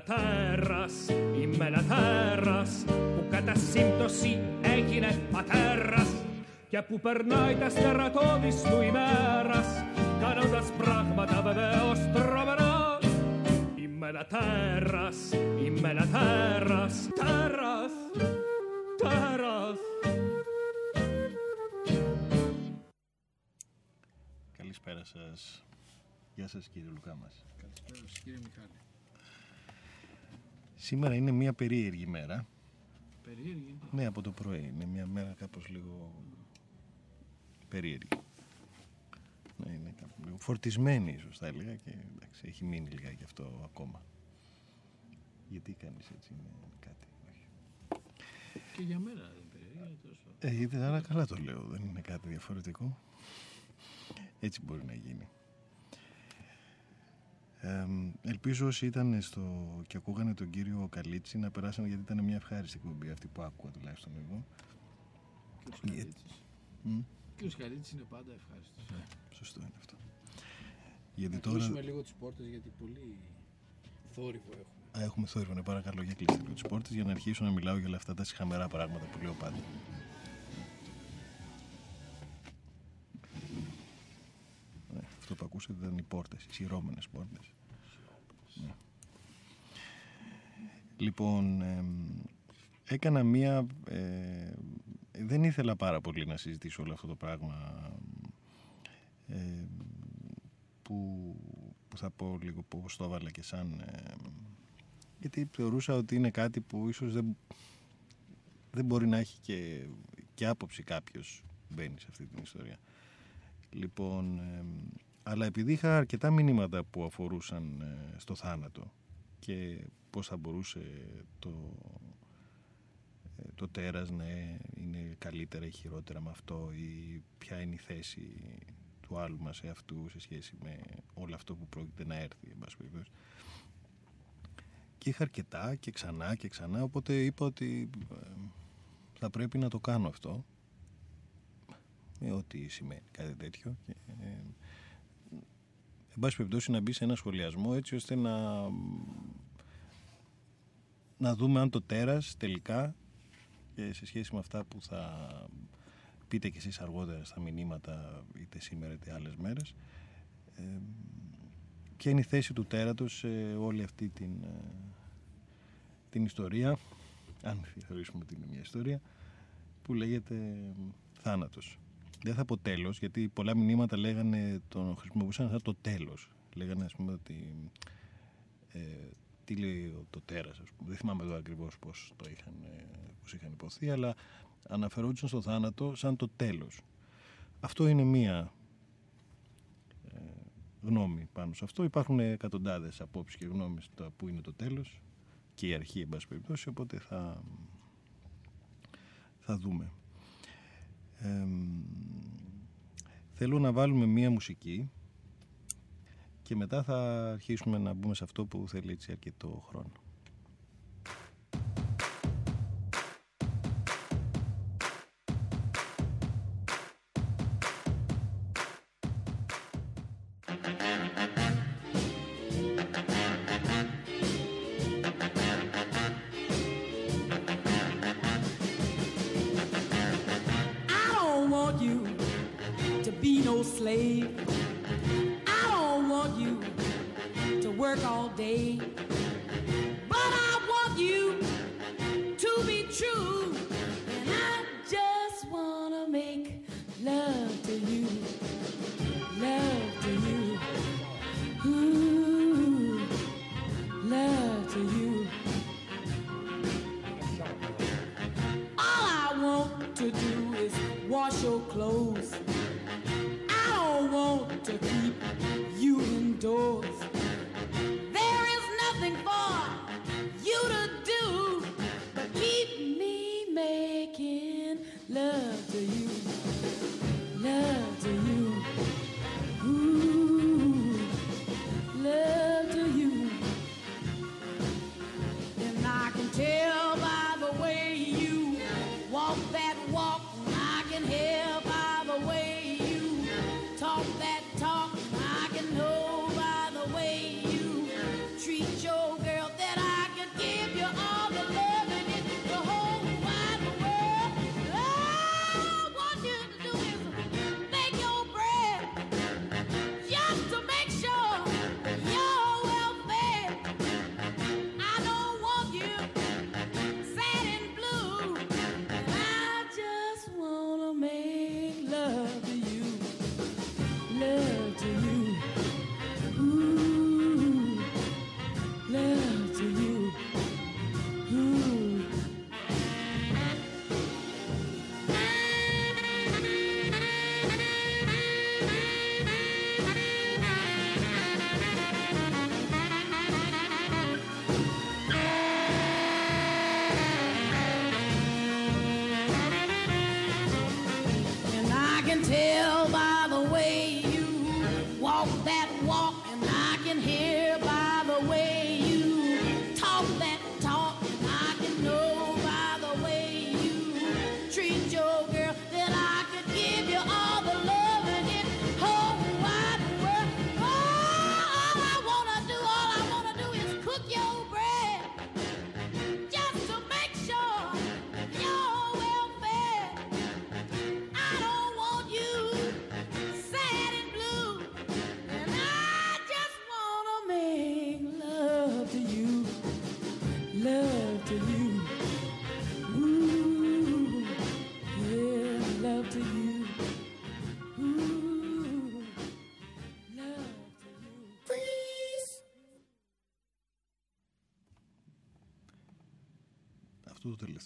τέρας, είμαι ένα τέρας που κατά σύμπτωση έγινε πατέρας και που περνάει τα στερατώδης του ημέρας κάνοντας πράγματα βεβαίως τρομερά Είμαι ένα τέρας, είμαι ένα τέρας, τέρας, τέρας Καλησπέρα σας. Γεια σας κύριε Λουκά μας. Καλησπέρα σας κύριε Μιχάλη. Σήμερα είναι μια περίεργη μέρα. Περίεργη. Ναι, από το πρωί. Είναι μια μέρα κάπως λίγο περίεργη. Ναι, είναι κάπως λίγο φορτισμένη ίσως θα έλεγα και εντάξει, έχει μείνει λιγάκι αυτό ακόμα. Γιατί κάνεις έτσι, είναι κάτι. όχι. Και για μένα είναι περίεργη. Τόσο. Ε, είδε, άρα καλά το λέω, δεν είναι κάτι διαφορετικό. Έτσι μπορεί να γίνει. Ε, ελπίζω όσοι ήταν στο και ακούγανε τον κύριο Καλίτσι να περάσαν γιατί ήταν μια ευχάριστη εκπομπή αυτή που άκουγα τουλάχιστον εγώ. Κύριος Γιατί- Καλίτσης. Μμ, Κύριος Καλίτσης είναι πάντα ευχάριστος. σωστό είναι αυτό. Γιατί Να τώρα κλείσουμε λίγο τις πόρτες γιατί πολύ θόρυβο έχουμε. Α, έχουμε θόρυβο, ναι, παρακαλώ για κλείστε λίγο τις πόρτες για να αρχίσω να μιλάω για όλα αυτά τα συχαμερά πράγματα που λέω πάντα. Αυτό που ακούσατε ήταν οι πόρτες, οι σειρώμενες πόρτες. Ναι. Λοιπόν, εμ, έκανα μία... ε, δεν ήθελα πάρα πολύ να συζητήσω όλο αυτό το πράγμα ε, που, που θα πω λίγο πώς το έβαλα και σαν... ε, γιατί θεωρούσα ότι είναι κάτι που ίσως δεν, δεν μπορεί να έχει και, και άποψη κάποιος μπαίνει σε αυτή την ιστορία. Λοιπόν, ε, αλλά επειδή είχα αρκετά μηνύματα που αφορούσαν ε, στο θάνατο και πώς θα μπορούσε το, ε, το τέρας να είναι καλύτερα ή χειρότερα με αυτό ή ποια είναι η θέση του άλλου μας σε αυτού σε σχέση με όλο αυτό που πρόκειται να έρθει εν πάση περιπτώσει. και είχα αρκετά και ξανά και ξανά οπότε είπα ότι ε, θα πρέπει να το κάνω αυτό με ό,τι σημαίνει κάτι τέτοιο και, ε, εν πάση περιπτώσει να μπει σε ένα σχολιασμό έτσι ώστε να να δούμε αν το τέρας τελικά και σε σχέση με αυτά που θα πείτε κι εσείς αργότερα στα μηνύματα είτε σήμερα είτε άλλες μέρες ε, ποια είναι η θέση του τέρατος σε όλη αυτή την, ε, την ιστορία αν θεωρήσουμε ότι είναι μια ιστορία που λέγεται ε, θάνατος δεν θα πω τέλος γιατί πολλά μηνύματα λέγανε τον χρησιμοποιούσαν σαν το τέλος. Λέγανε ας πούμε ότι ε, τι λέει το τέρας ας πούμε. δεν θυμάμαι εδώ ακριβώς πως το είχαν, ε, πώς είχαν υποθεί αλλά αναφερόντουσαν στο θάνατο σαν το τέλος. Αυτό είναι μία ε, γνώμη πάνω σε αυτό. Υπάρχουν εκατοντάδες απόψεις και γνώμες το που είναι το τέλος και η αρχή εν πάση περιπτώσει οπότε θα θα δούμε ε, θέλω να βάλουμε μία μουσική και μετά θα αρχίσουμε να μπούμε σε αυτό που θέλει έτσι αρκετό χρόνο. Love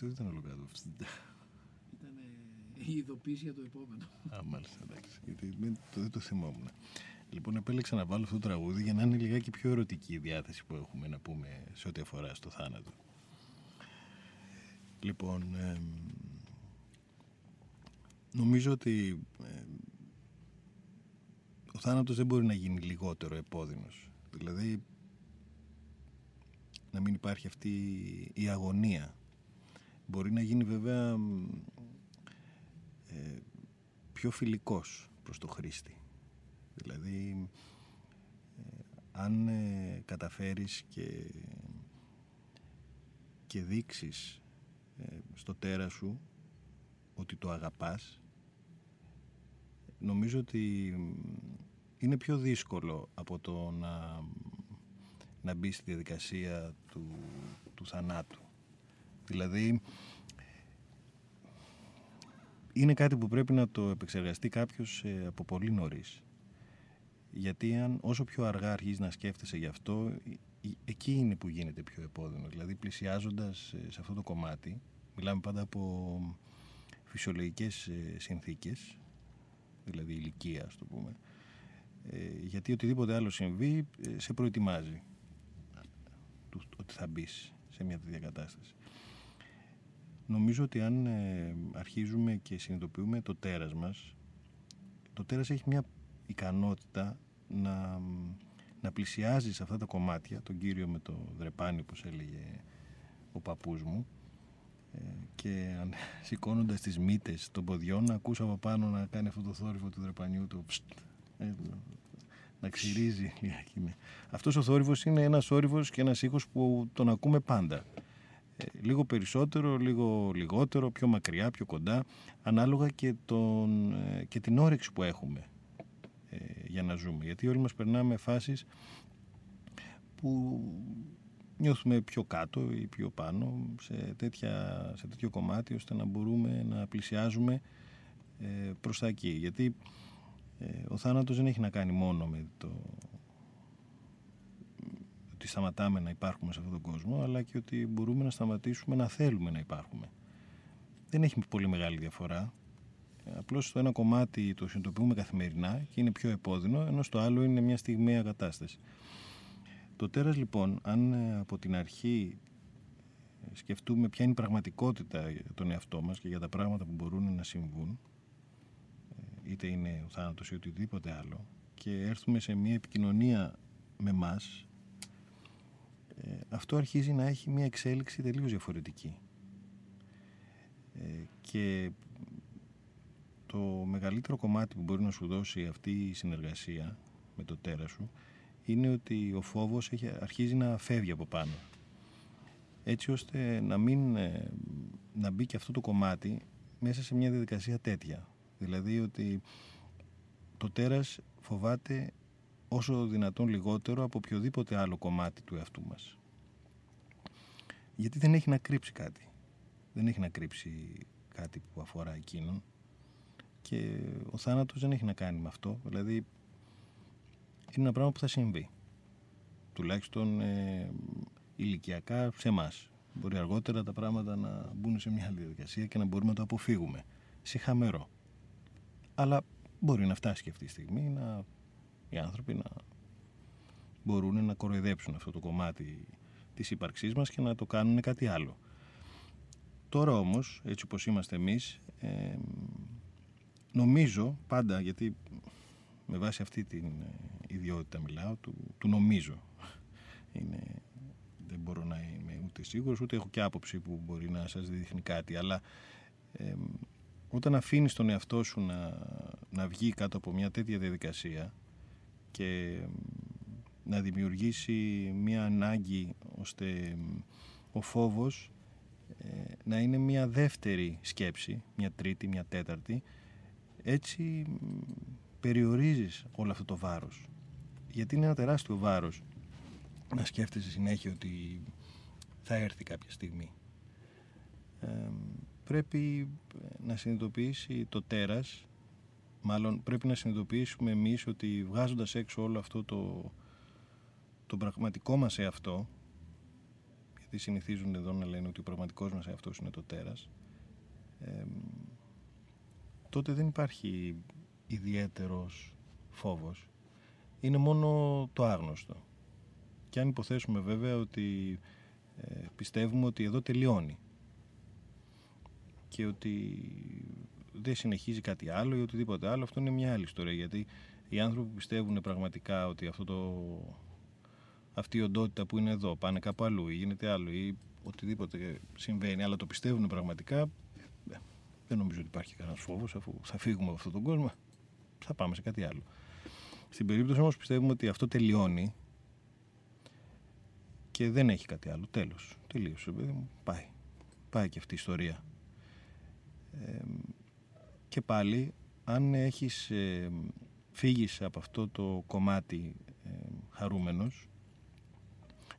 δεν ήταν όλο κάτω. Ήταν η ειδοποίηση για το επόμενο. Α, μάλιστα, εντάξει. Γιατί δεν το, δεν το θυμόμουν. Λοιπόν, επέλεξα να βάλω αυτό το τραγούδι για να είναι λιγάκι πιο ερωτική η διάθεση που έχουμε να πούμε σε ό,τι αφορά στο θάνατο. Λοιπόν, εμ, νομίζω ότι εμ, ο θάνατος δεν μπορεί να γίνει λιγότερο επώδυνος. Δηλαδή, να μην υπάρχει αυτή η αγωνία. Μπορεί να γίνει βέβαια μ, ε, πιο φιλικός προς το χρήστη. Δηλαδή, ε, αν ε, καταφέρεις και, και δείξεις ε, στο τέρα σου ότι το αγαπάς, νομίζω ότι μ, είναι πιο δύσκολο από το να, να μπει στη διαδικασία του, του θανάτου. Δηλαδή, είναι κάτι που πρέπει να το επεξεργαστεί κάποιος ε, από πολύ νωρίς. Γιατί αν όσο πιο αργά αρχίζεις να σκέφτεσαι γι' αυτό, ε, εκεί είναι που γίνεται πιο επώδυνο. Δηλαδή πλησιάζοντας ε, σε αυτό το κομμάτι, μιλάμε πάντα από φυσιολογικές ε, συνθήκες, δηλαδή ηλικία, ας το πούμε, ε, γιατί οτιδήποτε άλλο συμβεί ε, σε προετοιμάζει του- ότι θα μπεις σε μια τέτοια κατάσταση. Νομίζω ότι αν ε, αρχίζουμε και συνειδητοποιούμε το τέρας μας, το τέρας έχει μια ικανότητα να, να πλησιάζει σε αυτά τα κομμάτια, τον κύριο με το δρεπάνι, όπως έλεγε ο παππούς μου, ε, και αν, σηκώνοντας τις μύτες των ποδιών να ακούς από πάνω να κάνει αυτό το θόρυβο του δρεπανιού, το ψτ, ε, να ξυρίζει λιγάκι. ναι. Αυτός ο θόρυβος είναι ένας θόρυβος και ένας ήχος που τον ακούμε πάντα. Ε, λίγο περισσότερο, λίγο λιγότερο, πιο μακριά, πιο κοντά, ανάλογα και, τον, ε, και την όρεξη που έχουμε ε, για να ζούμε. Γιατί όλοι μας περνάμε φάσεις που νιώθουμε πιο κάτω ή πιο πάνω σε, τέτοια, σε τέτοιο κομμάτι ώστε να μπορούμε να πλησιάζουμε ε, προς τα εκεί. Γιατί ε, ο θάνατος δεν έχει να κάνει μόνο με το ότι σταματάμε να υπάρχουμε σε αυτόν τον κόσμο αλλά και ότι μπορούμε να σταματήσουμε να θέλουμε να υπάρχουμε. Δεν έχει πολύ μεγάλη διαφορά. Ε, Απλώς το ένα κομμάτι το συνειδητοποιούμε καθημερινά και είναι πιο επώδυνο ενώ στο άλλο είναι μια στιγμιαία κατάσταση. Το τέρας λοιπόν, αν ε, από την αρχή ε, σκεφτούμε ποια είναι η πραγματικότητα για τον εαυτό μας και για τα πράγματα που μπορούν να συμβούν, ε, είτε είναι ο θάνατος ή οτιδήποτε άλλο, και έρθουμε σε μια επικοινωνία με μας, ε, αυτό αρχίζει να έχει μια εξέλιξη τελείως διαφορετική. Ε, και το μεγαλύτερο κομμάτι που μπορεί να σου δώσει αυτή η συνεργασία με το τέρας σου είναι ότι ο φόβος έχει, αρχίζει να φεύγει από πάνω. Έτσι ώστε να μην ε, να μπει και αυτό το κομμάτι μέσα σε μια διαδικασία τέτοια. Δηλαδή ότι το τέρας φοβάται όσο δυνατόν λιγότερο από οποιοδήποτε άλλο κομμάτι του εαυτού μας. Γιατί δεν έχει να κρύψει κάτι. Δεν έχει να κρύψει κάτι που αφορά εκείνον και ο θάνατος δεν έχει να κάνει με αυτό. Δηλαδή είναι ένα πράγμα που θα συμβεί. Τουλάχιστον ε, ηλικιακά σε εμάς. Μπορεί αργότερα τα πράγματα να μπουν σε μια άλλη διαδικασία και να μπορούμε να το αποφύγουμε. Σε χαμερό. Αλλά μπορεί να φτάσει και αυτή τη στιγμή να, οι άνθρωποι να μπορούν να κοροϊδέψουν αυτό το κομμάτι της ύπαρξής μας και να το κάνουν κάτι άλλο. Τώρα όμως, έτσι όπως είμαστε εμείς, ε, νομίζω πάντα, γιατί με βάση αυτή την ε, ιδιότητα μιλάω, του, του νομίζω. Είναι, δεν μπορώ να είμαι ούτε σίγουρος, ούτε έχω και άποψη που μπορεί να σας δείχνει κάτι, αλλά όταν αφήνεις τον εαυτό σου να, να βγει κάτω από μια τέτοια διαδικασία και να δημιουργήσει μια ανάγκη ώστε ο φόβος ε, να είναι μια δεύτερη σκέψη, μια τρίτη, μια τέταρτη. Έτσι περιορίζεις όλο αυτό το βάρος. Γιατί είναι ένα τεράστιο βάρος να σκέφτεσαι συνέχεια ότι θα έρθει κάποια στιγμή. Ε, πρέπει να συνειδητοποιήσει το τέρας μάλλον πρέπει να συνειδητοποιήσουμε εμείς ότι βγάζοντας έξω όλο αυτό το, το πραγματικό μας εαυτό γιατί συνηθίζουν εδώ να λένε ότι ο πραγματικός μας εαυτός είναι το τέρας τότε δεν υπάρχει ιδιαίτερος φόβος. Είναι μόνο το άγνωστο. Και αν υποθέσουμε βέβαια ότι ε, πιστεύουμε ότι εδώ τελειώνει και ότι δεν συνεχίζει κάτι άλλο ή οτιδήποτε άλλο αυτό είναι μια άλλη ιστορία γιατί οι άνθρωποι που πιστεύουν πραγματικά ότι αυτό το αυτή η οντότητα που είναι εδώ, πάνε κάπου αλλού ή γίνεται άλλο ή οτιδήποτε συμβαίνει, αλλά το πιστεύουν πραγματικά, ε, δεν νομίζω ότι υπάρχει κανένας φόβος, αφού θα φύγουμε από αυτόν τον κόσμο, θα πάμε σε κάτι άλλο. Στην περίπτωση όμως πιστεύουμε ότι αυτό τελειώνει και δεν έχει κάτι άλλο. Τέλος. Τελείωσε. Πάει. Πάει και αυτή η ιστορία. Ε, και πάλι, αν έχεις ε, φύγεις από αυτό το κομμάτι ε, χαρούμενος,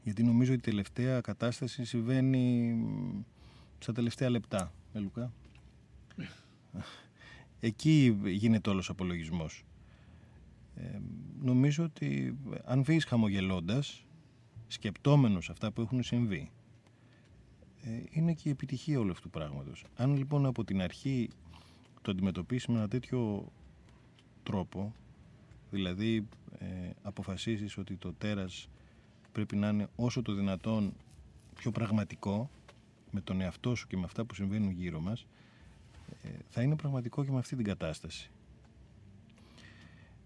γιατί νομίζω ότι η τελευταία κατάσταση συμβαίνει στα τελευταία λεπτά. Ε, Λουκά; Εκεί γίνεται όλος ο απολογισμός. Ε, νομίζω ότι αν φύγεις χαμογελώντας, σκεπτόμενος αυτά που έχουν συμβεί, ε, είναι και η επιτυχία όλου αυτού του πράγματος. Αν λοιπόν από την αρχή το αντιμετωπίσει με ένα τέτοιο τρόπο, δηλαδή ε, αποφασίσεις ότι το τέρας πρέπει να είναι όσο το δυνατόν πιο πραγματικό με τον εαυτό σου και με αυτά που συμβαίνουν γύρω μας ε, θα είναι πραγματικό και με αυτή την κατάσταση.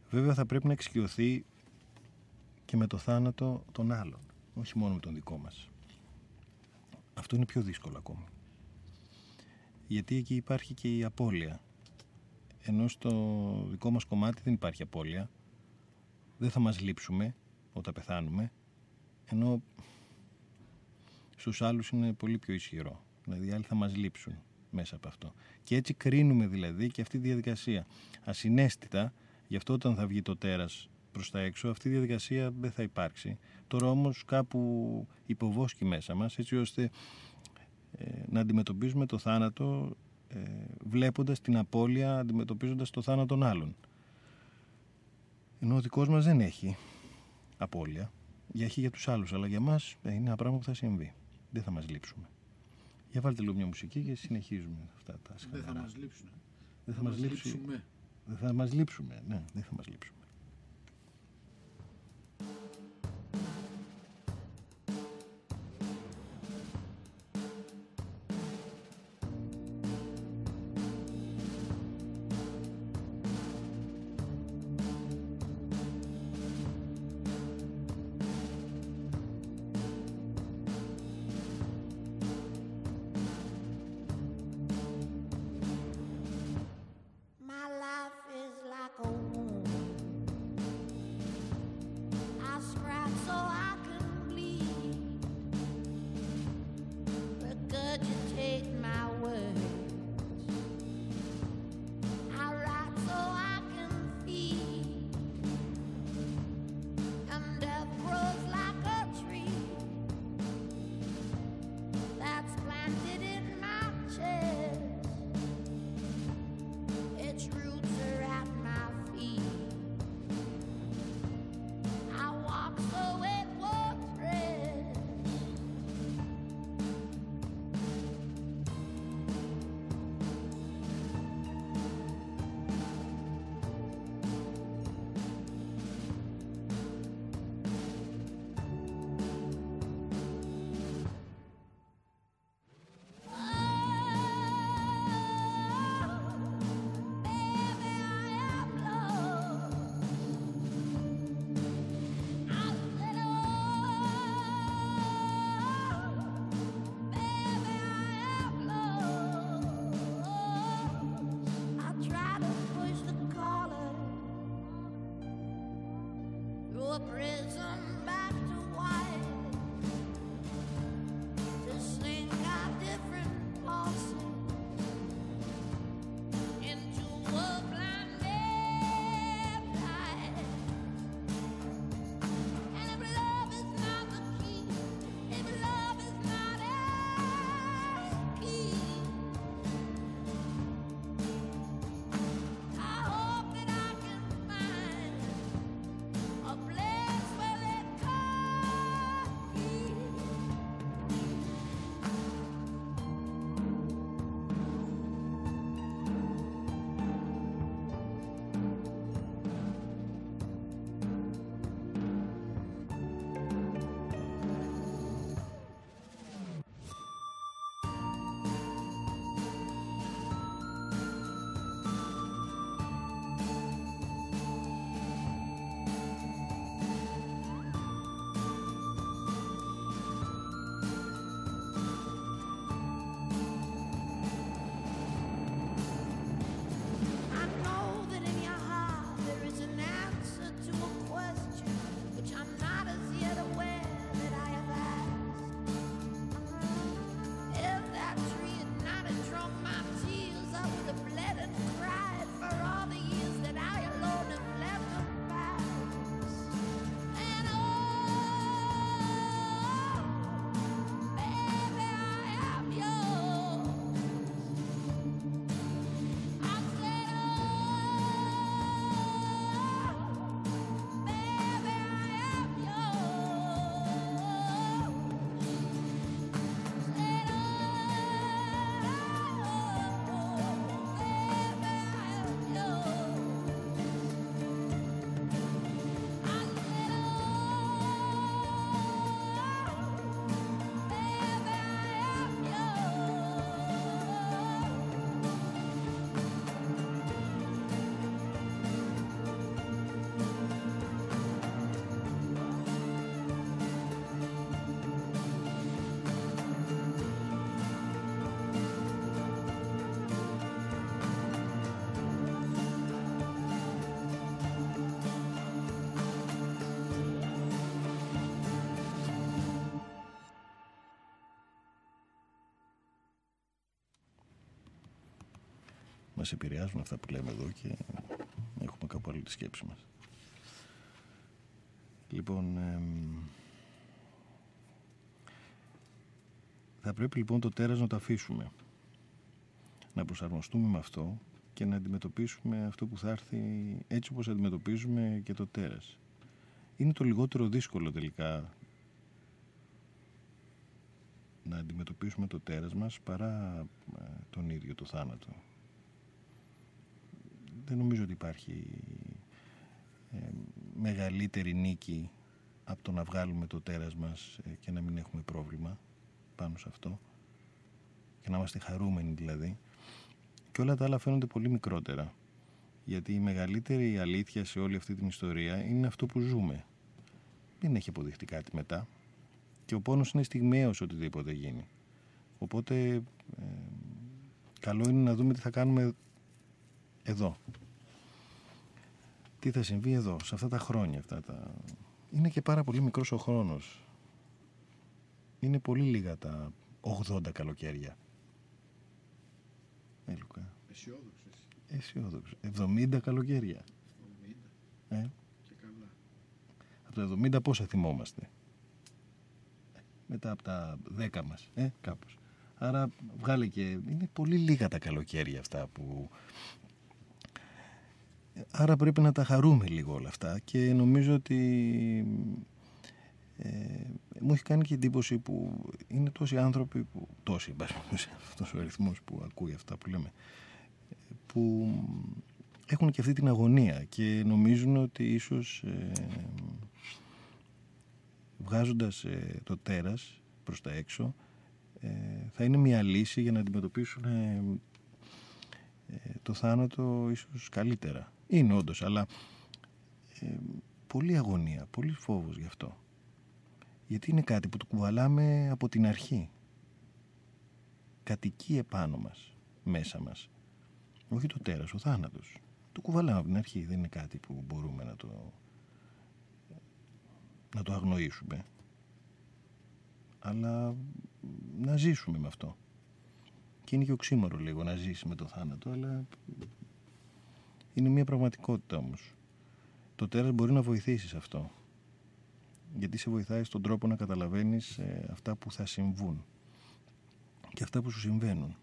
Βέβαια θα πρέπει να εξοικειωθεί και με το θάνατο των άλλων, όχι μόνο με τον δικό μας. Αυτό είναι πιο δύσκολο ακόμη. Γιατί εκεί υπάρχει και η απώλεια. Ενώ στο δικό μας κομμάτι δεν υπάρχει απώλεια. Δεν θα μας λείψουμε όταν πεθάνουμε ενώ στους άλλους είναι πολύ πιο ισχυρό. Δηλαδή οι άλλοι θα μας λείψουν μέσα από αυτό. Και έτσι κρίνουμε δηλαδή και αυτή τη διαδικασία. Ασυναίσθητα, γι' αυτό όταν θα βγει το τέρας προς τα έξω, αυτή η διαδικασία δεν θα υπάρξει. Τώρα όμως κάπου υποβόσκει μέσα μας, έτσι ώστε ε, να αντιμετωπίζουμε το θάνατο ε, βλέποντας την απώλεια, αντιμετωπίζοντας το θάνατο των άλλων. Ενώ ο δικός μας δεν έχει απώλεια για έχει για τους άλλους, αλλά για μας ε, είναι ένα πράγμα που θα συμβεί. Δεν θα μας λείψουμε. Για βάλτε λίγο μια μουσική και συνεχίζουμε αυτά τα σκανδαλά. Δεν θα μας λείψουν. Δεν θα, θα μας λείψουμε. Δεν θα μας λείψουμε, ναι, δεν θα μας λείψουμε. Μας επηρεάζουν αυτά που λέμε εδώ και έχουμε κάπου άλλη τη σκέψη μας. Λοιπόν, θα πρέπει λοιπόν το τέρας να το αφήσουμε. Να προσαρμοστούμε με αυτό και να αντιμετωπίσουμε αυτό που θα έρθει έτσι όπως αντιμετωπίζουμε και το τέρας. Είναι το λιγότερο δύσκολο τελικά να αντιμετωπίσουμε το τέρας μας παρά ε, τον ίδιο το θάνατο δεν νομίζω ότι υπάρχει ε, μεγαλύτερη νίκη από το να βγάλουμε το τέρας μας ε, και να μην έχουμε πρόβλημα πάνω σε αυτό. Και να είμαστε χαρούμενοι δηλαδή. Και όλα τα άλλα φαίνονται πολύ μικρότερα. Γιατί η μεγαλύτερη αλήθεια σε όλη αυτή την ιστορία είναι αυτό που ζούμε. Δεν έχει αποδειχτεί κάτι μετά. Και ο πόνος είναι στιγμαίος οτιδήποτε γίνει. Οπότε ε, καλό είναι να δούμε τι θα κάνουμε εδώ. Τι θα συμβεί εδώ, σε αυτά τα χρόνια. Αυτά τα... Είναι και πάρα πολύ μικρός ο χρόνος. Είναι πολύ λίγα τα 80 καλοκαίρια. Ε, Λουκά. Αισιόδοξο. Αισιόδοξο. 70 καλοκαίρια. 70. Ε. Και καλά. Από τα 70 πόσα θυμόμαστε; Μετά από τα 10 μας. Ε, κάπως. Άρα βγάλε και... Είναι πολύ λίγα τα καλοκαίρια αυτά που Άρα πρέπει να τα χαρούμε λίγο όλα αυτά και νομίζω ότι ε, μου έχει κάνει και εντύπωση που είναι τόσοι άνθρωποι που, τόσοι αυτός ο αριθμός που ακούει αυτά που λέμε που έχουν και αυτή την αγωνία και νομίζουν ότι ίσως ε, βγάζοντας ε, το τέρας προς τα έξω ε, θα είναι μια λύση για να αντιμετωπίσουν ε, το θάνατο ίσως καλύτερα είναι όντως, αλλά ε, πολύ αγωνία, πολύ φόβος γι' αυτό. Γιατί είναι κάτι που το κουβαλάμε από την αρχή. Κατοικεί επάνω μας, μέσα μας. Όχι το τέρας, ο θάνατος. Το κουβαλάμε από την αρχή, δεν είναι κάτι που μπορούμε να το να το αγνοήσουμε. Αλλά να ζήσουμε με αυτό. Και είναι και οξύμορο λίγο να ζήσει με το θάνατο, αλλά είναι μια πραγματικότητα όμως. Το τέρας μπορεί να βοηθήσεις σε αυτό. Γιατί σε βοηθάει στον τρόπο να καταλαβαίνεις ε, αυτά που θα συμβούν και αυτά που σου συμβαίνουν.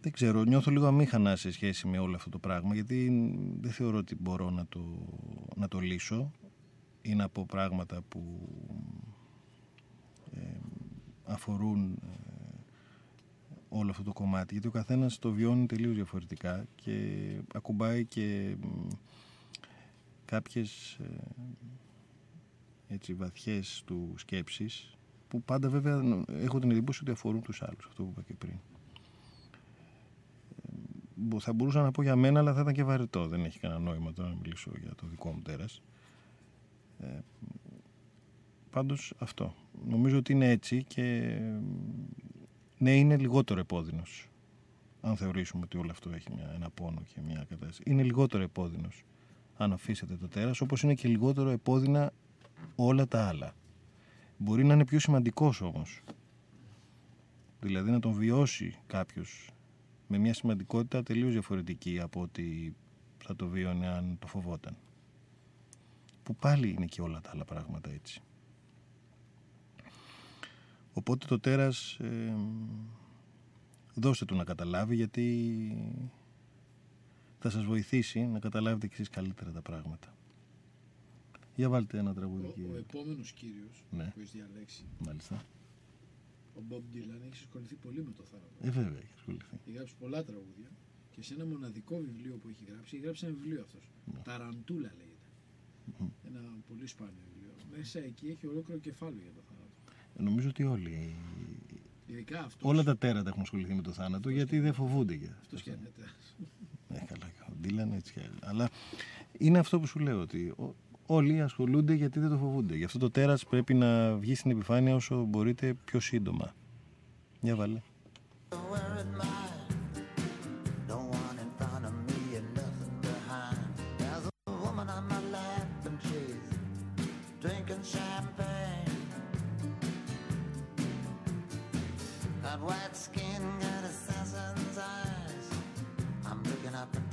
Δεν ξέρω, νιώθω λίγο αμήχανα σε σχέση με όλο αυτό το πράγμα γιατί δεν θεωρώ ότι μπορώ να το, να το λύσω ή να πω πράγματα που ε, αφορούν ε, όλο αυτό το κομμάτι γιατί ο καθένας το βιώνει τελείως διαφορετικά και ακουμπάει και κάποιες ε, έτσι βαθιές του σκέψεις που πάντα βέβαια έχω την εντύπωση ότι αφορούν τους άλλους αυτό που είπα και πριν. Θα μπορούσα να πω για μένα αλλά θα ήταν και βαρετό δεν έχει κανένα νόημα τώρα να μιλήσω για το δικό μου τέρας. Ε, πάντως αυτό. Νομίζω ότι είναι έτσι και ναι είναι λιγότερο επώδυνος αν θεωρήσουμε ότι όλο αυτό έχει μια, ένα πόνο και μια κατάσταση είναι λιγότερο επώδυνος αν αφήσετε το τέρας όπως είναι και λιγότερο επώδυνα όλα τα άλλα μπορεί να είναι πιο σημαντικός όμως δηλαδή να τον βιώσει κάποιος με μια σημαντικότητα τελείως διαφορετική από ότι θα το βίωνε αν το φοβόταν. Που πάλι είναι και όλα τα άλλα πράγματα έτσι. Οπότε το τέρας ε, δώστε του να καταλάβει γιατί θα σας βοηθήσει να καταλάβετε και εσείς καλύτερα τα πράγματα. Για βάλτε ένα τραγούδι. Ο, ο επόμενος κύριος ναι. που έχεις διαλέξει Μάλιστα ο Μπομπ Ντίλαν έχει ασχοληθεί πολύ με το θάνατο. Ε, βέβαια έχει ασχοληθεί. Έχει γράψει πολλά τραγούδια και σε ένα μοναδικό βιβλίο που έχει γράψει, έχει γράψει ένα βιβλίο αυτός. Ναι. Ταραντούλα λέγεται. Ένα πολύ σπάνιο βιβλίο. Μέσα εκεί έχει ολόκληρο κεφάλαιο για το θάνατο. Ε, νομίζω ότι όλοι. Ειδικά αυτός, Όλα τα τέρατα έχουν ασχοληθεί με το θάνατο γιατί δεν φοβούνται για Αυτό σκέφτεται. Ναι, καλά, ο Ντίλαν έτσι κι αλλιώς. Αλλά είναι αυτό που σου λέω ότι ο- όλοι ασχολούνται γιατί δεν το φοβούνται. Γι' αυτό το τέρας πρέπει να βγει στην επιφάνεια όσο μπορείτε πιο σύντομα. Για βάλε.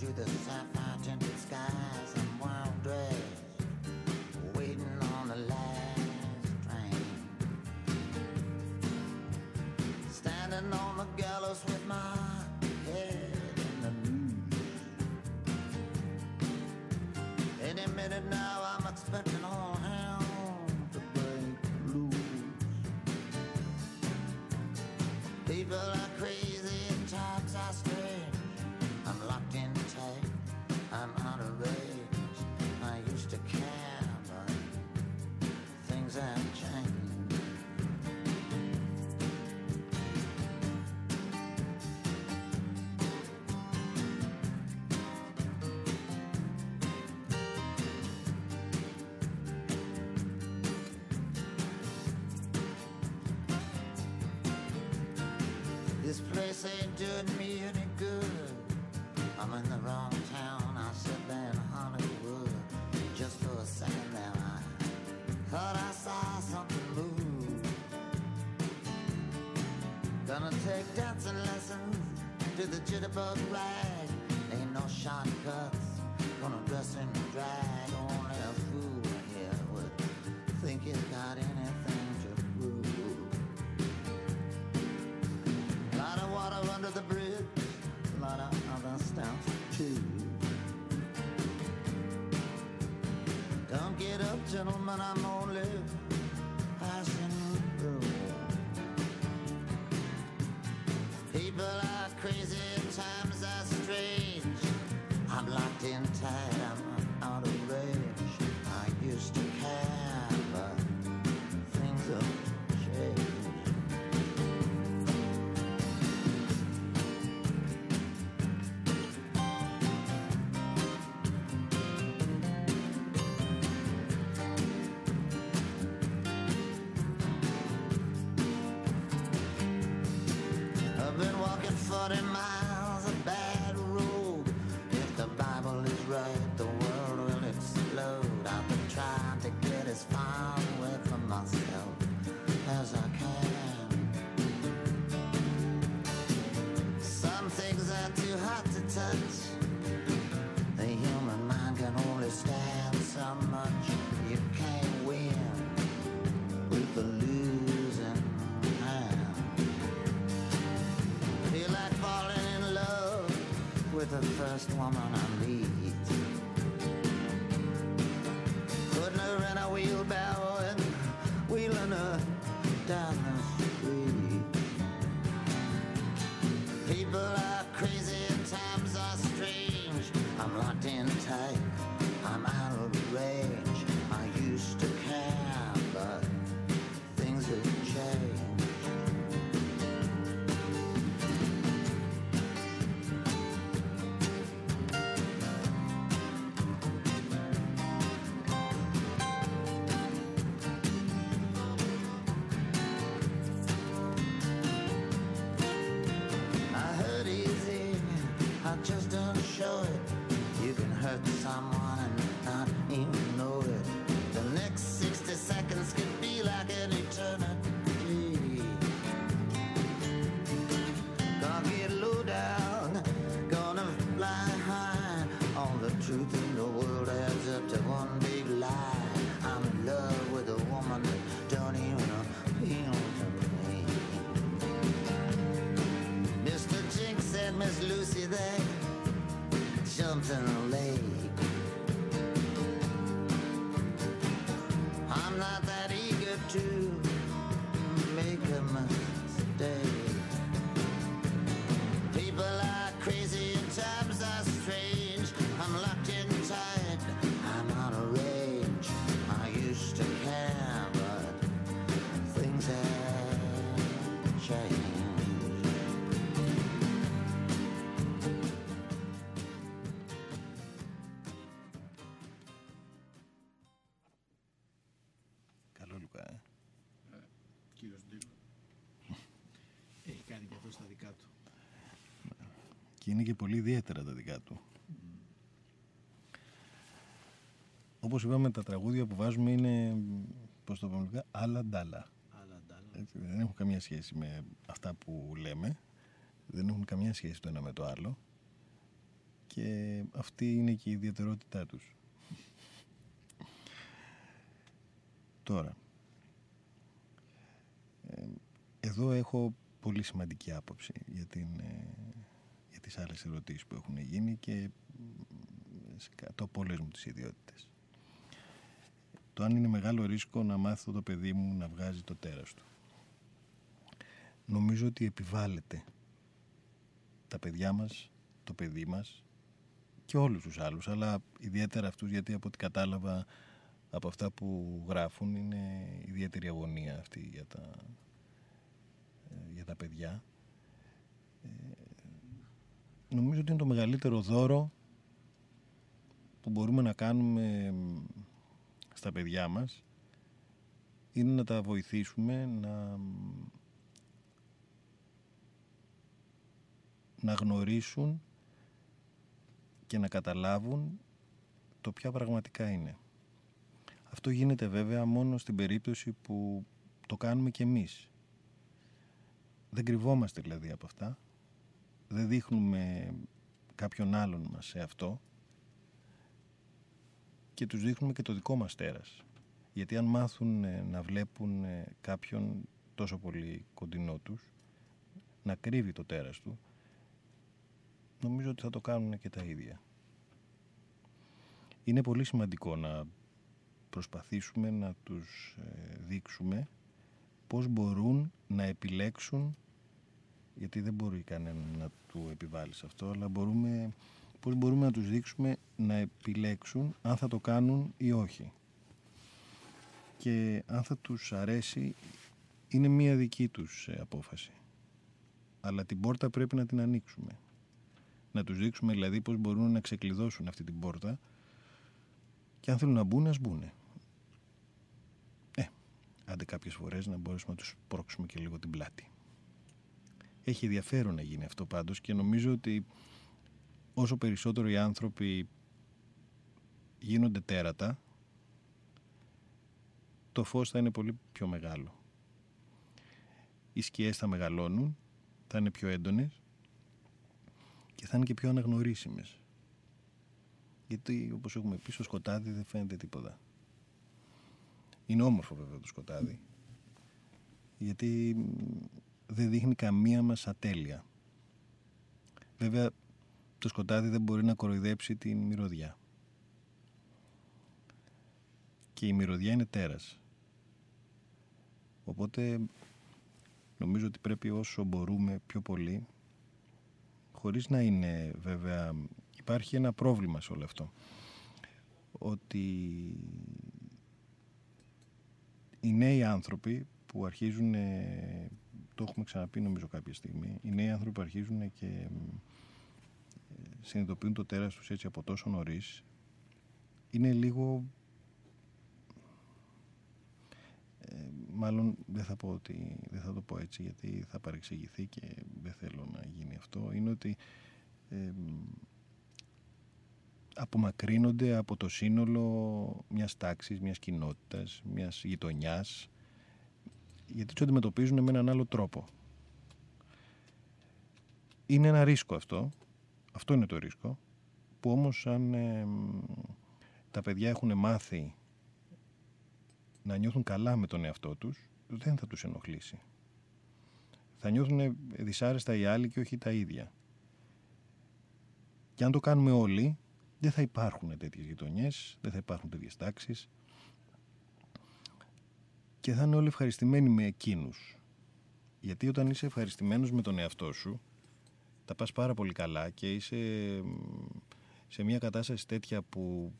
Into the sapphire tinted skies. Things have changed. I know thought in my Thomas Lomer. Είναι και πολύ ιδιαίτερα τα δικά του. Όπως είπαμε, τα τραγούδια που βάζουμε είναι, πώς το πούμε, λογικά, άλλα ντάλα. Αλλά αντάλλα. Έτσι, δεν έχουν καμία σχέση με αυτά που λέμε. Δεν έχουν καμία σχέση το ένα με το άλλο. Και αυτή είναι και η ιδιαιτερότητά τους. Τώρα, ε, εδώ έχω πολύ σημαντική άποψη για, την, ε, για τις άλλες ερωτήσεις που έχουν γίνει και μ, σε κάτω από όλες μου τις ιδιότητες. Το αν είναι μεγάλο ρίσκο να μάθω το παιδί μου να βγάζει το τέρας του. Νομίζω ότι επιβάλλεται τα παιδιά μας, το παιδί μας και όλους τους άλλους, αλλά ιδιαίτερα αυτούς γιατί από ό,τι κατάλαβα από αυτά που γράφουν είναι ιδιαίτερη αγωνία αυτή για τα, ε, για τα παιδιά. Ε, νομίζω ότι είναι το μεγαλύτερο δώρο που μπορούμε να κάνουμε μ, στα παιδιά μας είναι να τα βοηθήσουμε να να γνωρίσουν και να καταλάβουν το ποια πραγματικά είναι. Αυτό γίνεται βέβαια μόνο στην περίπτωση που το κάνουμε και εμείς. Δεν κρυβόμαστε δηλαδή από αυτά. Δεν δείχνουμε κάποιον άλλον μας σε αυτό και τους δείχνουμε και το δικό μας τέρας. Γιατί αν μάθουν ε, να βλέπουν ε, κάποιον τόσο πολύ κοντινό τους, να κρύβει το τέρας του, νομίζω ότι θα το κάνουν και τα ίδια. Είναι πολύ σημαντικό να προσπαθήσουμε να τους ε, δείξουμε πώς μπορούν να επιλέξουν γιατί δεν μπορεί κανένα να του επιβάλλει σε αυτό αλλά μπορούμε, πώς μπορούμε να τους δείξουμε να επιλέξουν αν θα το κάνουν ή όχι και αν θα τους αρέσει είναι μία δική τους ε, απόφαση αλλά την πόρτα πρέπει να την ανοίξουμε να τους δείξουμε δηλαδή πώς μπορούν να ξεκλειδώσουν αυτή την πόρτα και αν θέλουν να μπουν, ας μπουν. Ε, άντε κάποιες φορές να μπορέσουμε να τους πρόξουμε και λίγο την πλάτη. Έχει ενδιαφέρον να γίνει αυτό πάντως και νομίζω ότι όσο περισσότερο οι άνθρωποι γίνονται τέρατα, το φως θα είναι πολύ πιο μεγάλο. Οι σκιές θα μεγαλώνουν, θα είναι πιο έντονες και θα είναι και πιο αναγνωρίσιμες. Γιατί όπως έχουμε πει στο σκοτάδι δεν φαίνεται τίποτα. Είναι όμορφο βέβαια το σκοτάδι γιατί δεν δείχνει καμία μας ατέλεια. Βέβαια το σκοτάδι δεν μπορεί να κοροϊδέψει την μυρωδιά. Και η μυρωδιά είναι τέρας. Οπότε νομίζω ότι πρέπει όσο μπορούμε πιο πολύ χωρίς να είναι βέβαια υπάρχει ένα πρόβλημα σε όλο αυτό ότι οι νέοι άνθρωποι που αρχίζουν το έχουμε ξαναπεί νομίζω κάποια στιγμή. Οι νέοι άνθρωποι που αρχίζουν και ε, συνειδητοποιούν το τέρας τους έτσι από τόσο νωρίς. Είναι λίγο ε, μάλλον δεν θα, πω ότι, δεν θα το πω έτσι γιατί θα παρεξηγηθεί και δεν θέλω να γίνει αυτό. Είναι ότι ε, απομακρύνονται από το σύνολο μιας τάξης, μιας κοινότητας, μιας γειτονιάς γιατί τους αντιμετωπίζουν με έναν άλλο τρόπο. Είναι ένα ρίσκο αυτό, αυτό είναι το ρίσκο, που όμως αν τα παιδιά έχουν μάθει να νιώθουν καλά με τον εαυτό τους, δεν θα τους ενοχλήσει. Θα νιώθουν δυσάρεστα οι άλλοι και όχι τα ίδια. Και αν το κάνουμε όλοι, δεν θα υπάρχουν τέτοιες γειτονιές, δεν θα υπάρχουν τέτοιες τάξεις και θα είναι όλοι ευχαριστημένοι με εκείνους. Γιατί όταν είσαι ευχαριστημένος με τον εαυτό σου, τα πας πάρα πολύ καλά και είσαι σε μια κατάσταση τέτοια που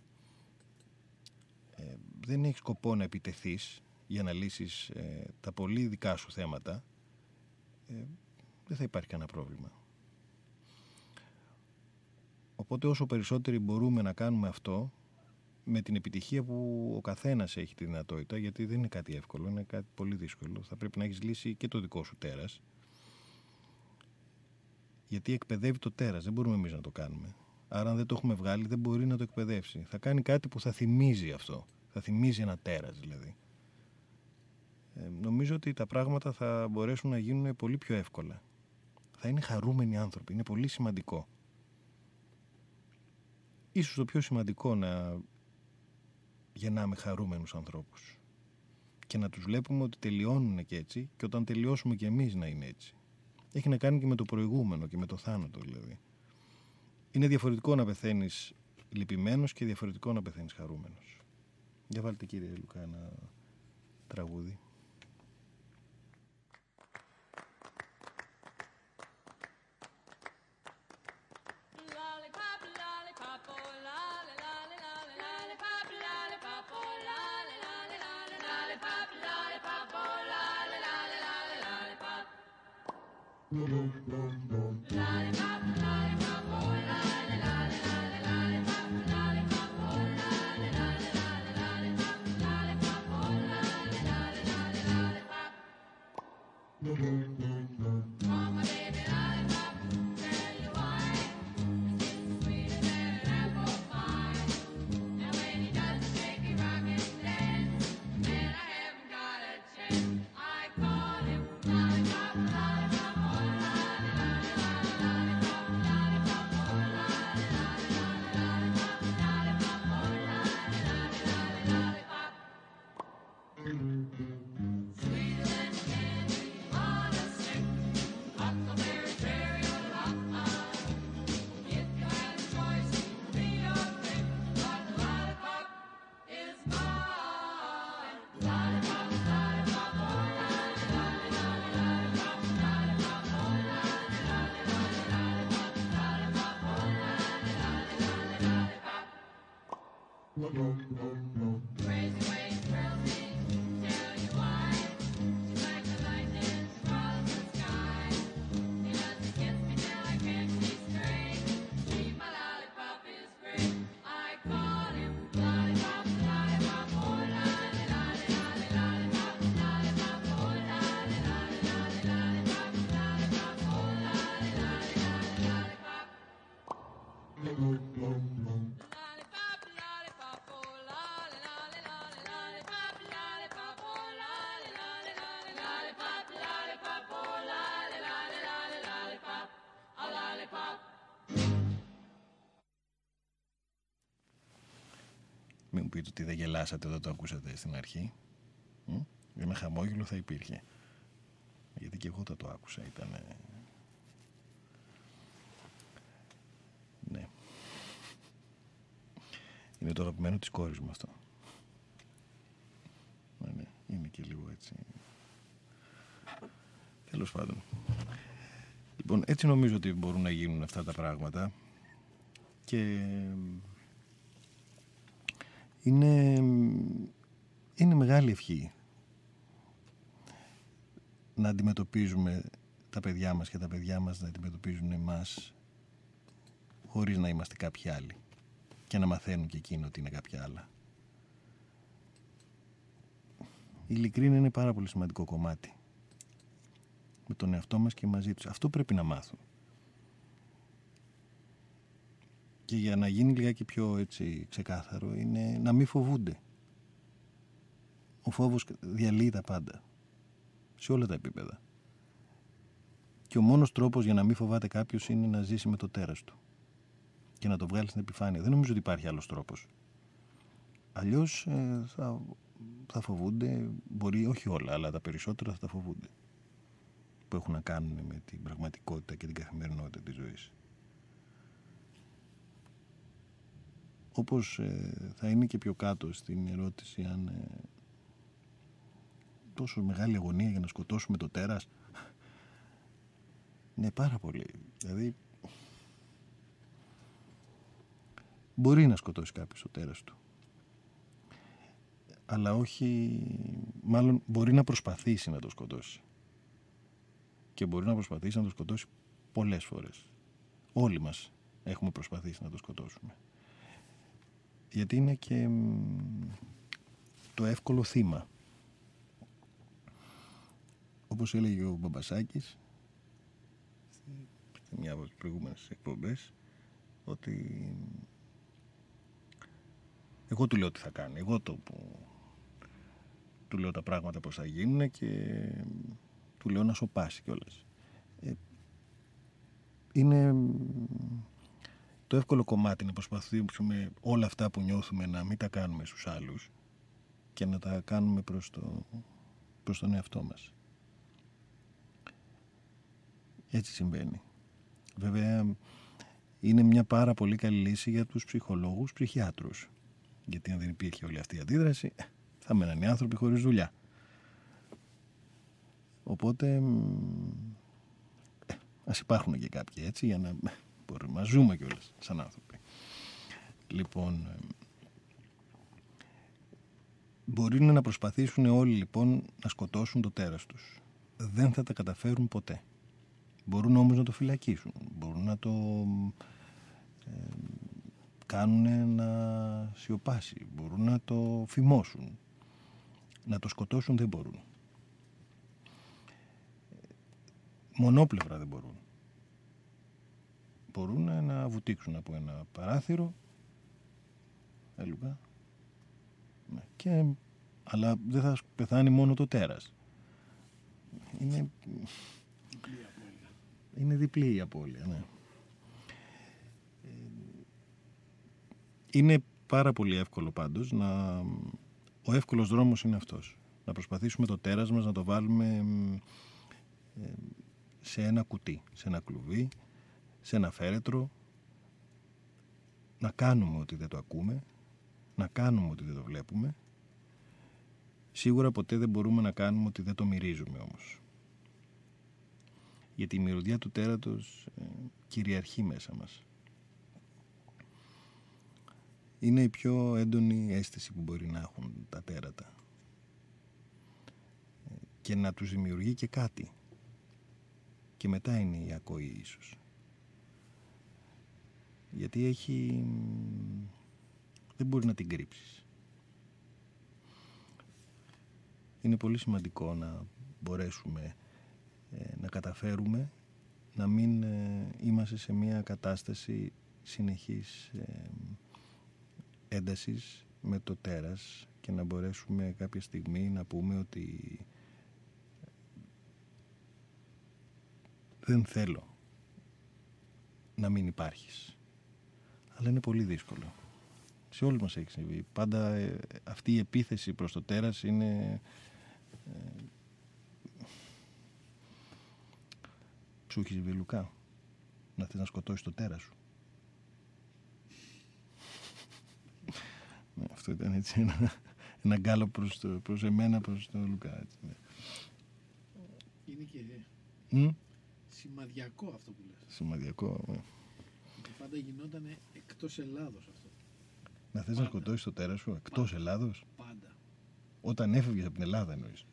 ε, δεν έχεις σκοπό να επιτεθείς για να λύσεις ε, τα πολύ δικά σου θέματα, ε, δεν θα υπάρχει κανένα πρόβλημα. Οπότε όσο περισσότεροι μπορούμε να κάνουμε αυτό, με την επιτυχία που ο καθένας έχει τη δυνατότητα, γιατί δεν είναι κάτι εύκολο, είναι κάτι πολύ δύσκολο. Θα πρέπει να έχεις λύσει και το δικό σου τέρας. Γιατί εκπαιδεύει το τέρας, δεν μπορούμε εμείς να το κάνουμε. Άρα αν δεν το έχουμε βγάλει δεν μπορεί να το εκπαιδεύσει. Θα κάνει κάτι που θα θυμίζει αυτό. Θα θυμίζει ένα τέρας δηλαδή. Ε, νομίζω ότι τα πράγματα θα μπορέσουν να γίνουν πολύ πιο εύκολα. Θα είναι χαρούμενοι άνθρωποι. Είναι πολύ σημαντικό. Ίσως το πιο σημαντικό να γεννάμε χαρούμενους ανθρώπους και να τους βλέπουμε ότι τελειώνουν και έτσι και όταν τελειώσουμε και εμείς να είναι έτσι. Έχει να κάνει και με το προηγούμενο και με το θάνατο δηλαδή. Είναι διαφορετικό να πεθαίνεις λυπημένος και διαφορετικό να πεθαίνεις χαρούμενος. Για βάλτε κύριε Λουκά ένα τραγούδι. boom, boom, boom. Mm-hmm. Πείτε ότι δεν γελάσατε όταν το ακούσατε στην αρχή. Μ; Ένα χαμόγελο θα υπήρχε. Γιατί και εγώ θα το άκουσα. Ήταν. Ναι. Είναι το αγαπημένο της κόρης μου αυτό. Ναι, ναι. Είναι και λίγο έτσι. Τέλος πάντων. Λοιπόν, έτσι νομίζω ότι μπορούν να γίνουν αυτά τα πράγματα και είναι, είναι μεγάλη ευχή να αντιμετωπίζουμε τα παιδιά μας και τα παιδιά μας να αντιμετωπίζουν εμάς χωρίς να είμαστε κάποιοι άλλοι και να μαθαίνουν και εκείνο ότι είναι κάποια άλλα. Η ειλικρίνη είναι πάρα πολύ σημαντικό κομμάτι με τον εαυτό μας και μαζί τους. Αυτό πρέπει να μάθουν. Και για να γίνει λιγάκι πιο έτσι ξεκάθαρο είναι να μην φοβούνται. Ο φόβος διαλύει τα πάντα. Σε όλα τα επίπεδα. Και ο μόνος τρόπος για να μην φοβάται κάποιος είναι να ζήσει με το τέρας του. Και να το βγάλει στην επιφάνεια. Δεν νομίζω ότι υπάρχει άλλος τρόπος. Αλλιώς ε, θα, θα φοβούνται, μπορεί όχι όλα, αλλά τα περισσότερα θα τα φοβούνται. Που έχουν να κάνουν με την πραγματικότητα και την καθημερινότητα της ζωής. Όπως ε, θα είναι και πιο κάτω στην ερώτηση αν ε, τόσο μεγάλη αγωνία για να σκοτώσουμε το τέρας. Ναι πάρα πολύ. Δηλαδή μπορεί να σκοτώσει κάποιος το τέρας του. Αλλά όχι μάλλον μπορεί να προσπαθήσει να το σκοτώσει. Και μπορεί να προσπαθήσει να το σκοτώσει πολλές φορές. Όλοι μας έχουμε προσπαθήσει να το σκοτώσουμε γιατί είναι και το εύκολο θύμα. Όπως έλεγε ο Μπαμπασάκης σε μια από τις προηγούμενες εκπομπές ότι εγώ του λέω τι θα κάνει, εγώ το που του λέω τα πράγματα πώς θα γίνουν και του λέω να σοπάσει κιόλας. Ε, είναι το εύκολο κομμάτι να προσπαθήσουμε όλα αυτά που νιώθουμε να μην τα κάνουμε στους άλλους και να τα κάνουμε προς, το, προς τον εαυτό μας. Έτσι συμβαίνει. Βέβαια είναι μια πάρα πολύ καλή λύση για τους ψυχολόγους ψυχιάτρους. Γιατί αν δεν υπήρχε όλη αυτή η αντίδραση θα μέναν οι άνθρωποι χωρίς δουλειά. Οπότε ε, ας υπάρχουν και κάποιοι έτσι για να μπορούμε να ζούμε κιόλας σαν άνθρωποι. Λοιπόν, ε, μπορεί να προσπαθήσουν όλοι λοιπόν να σκοτώσουν το τέρας τους. Δεν θα τα καταφέρουν ποτέ. Μπορούν όμως να το φυλακίσουν. Μπορούν να το ε, κάνουν να σιωπάσει. Μπορούν να το φημώσουν. Να το σκοτώσουν δεν μπορούν. Μονόπλευρα δεν μπορούν μπορούν να βουτήξουν από ένα παράθυρο. Έλουγα. Ναι, και, αλλά δεν θα πεθάνει μόνο το τέρας. Είναι διπλή είναι διπλή η απώλεια ναι. είναι πάρα πολύ εύκολο πάντως να ο εύκολος δρόμος είναι αυτός. Να προσπαθήσουμε το τέρας μας να το βάλουμε σε ένα κουτί, σε ένα κλουβί σε ένα φέρετρο, να κάνουμε ότι δεν το ακούμε, να κάνουμε ότι δεν το βλέπουμε. Σίγουρα ποτέ δεν μπορούμε να κάνουμε ότι δεν το μυρίζουμε όμως. Γιατί η μυρωδιά του τέρατος ε, κυριαρχεί μέσα μας. Είναι η πιο έντονη αίσθηση που μπορεί να έχουν τα τέρατα. Ε, και να τους δημιουργεί και κάτι. Και μετά είναι η ακοή ίσως γιατί έχει δεν μπορεί να την κρύψεις. Είναι πολύ σημαντικό να μπορέσουμε ε, να καταφέρουμε να μην ε, είμαστε σε μια κατάσταση συνεχής ε, έντασης με το τέρας και να μπορέσουμε κάποια στιγμή να πούμε ότι δεν θέλω να μην υπάρχεις αλλά είναι πολύ δύσκολο. Σε όλους μας έχει συμβεί. Πάντα ε, αυτή η επίθεση προς το τέρας είναι... Ε, σου έχεις συμβεί Λουκά. Να θες να σκοτώσεις το τέρας σου. ναι, αυτό ήταν έτσι ένα, ένα γκάλο προς, το, προς εμένα, προς τον Λουκά. Έτσι, ναι. Είναι και Μμ, σημαδιακό αυτό που λες. σημαδιακό. ναι. Και πάντα γινόταν εκτός Ελλάδος αυτό. Να θες να Πάντα. σκοτώσεις το τέρας σου εκτός Ελλάδος; Πάντα. Όταν έφευγες από την Ελλάδα εννοείς.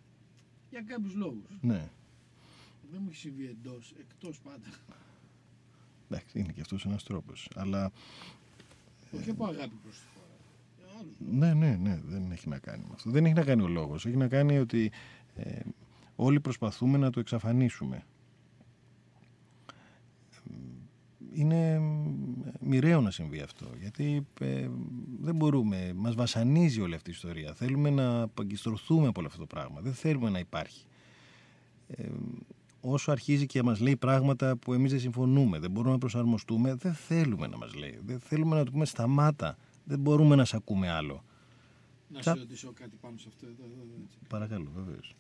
Για κάποιους λόγους. Ναι. Δεν μου έχει συμβεί εντός, εκτός πάντα. Εντάξει, είναι και αυτός ένας τρόπος. Αλλά Όχι από αγάπη προς τη χώρα. Για άλλους λόγους. ναι, ναι, ναι, δεν έχει να κάνει με αυτό. Δεν έχει να κάνει ο λόγος. Έχει να κάνει ότι ε, όλοι προσπαθούμε να το εξαφανίσουμε. Είναι μοιραίο να συμβεί αυτό, γιατί ε, δεν μπορούμε, μας βασανίζει όλη αυτή η ιστορία. Θέλουμε να απαγκιστρωθούμε από όλο αυτό το πράγμα. Δεν θέλουμε να υπάρχει. Ε, όσο αρχίζει και μας λέει πράγματα που εμείς δεν συμφωνούμε, δεν μπορούμε να προσαρμοστούμε, δεν θέλουμε να μας λέει. Δεν θέλουμε να του πούμε σταμάτα. Δεν μπορούμε να σε ακούμε άλλο. Να Τσα- σε ρωτήσω κάτι πάνω σε αυτό εδώ. εδώ, εδώ έτσι. Παρακαλώ, βεβαίως.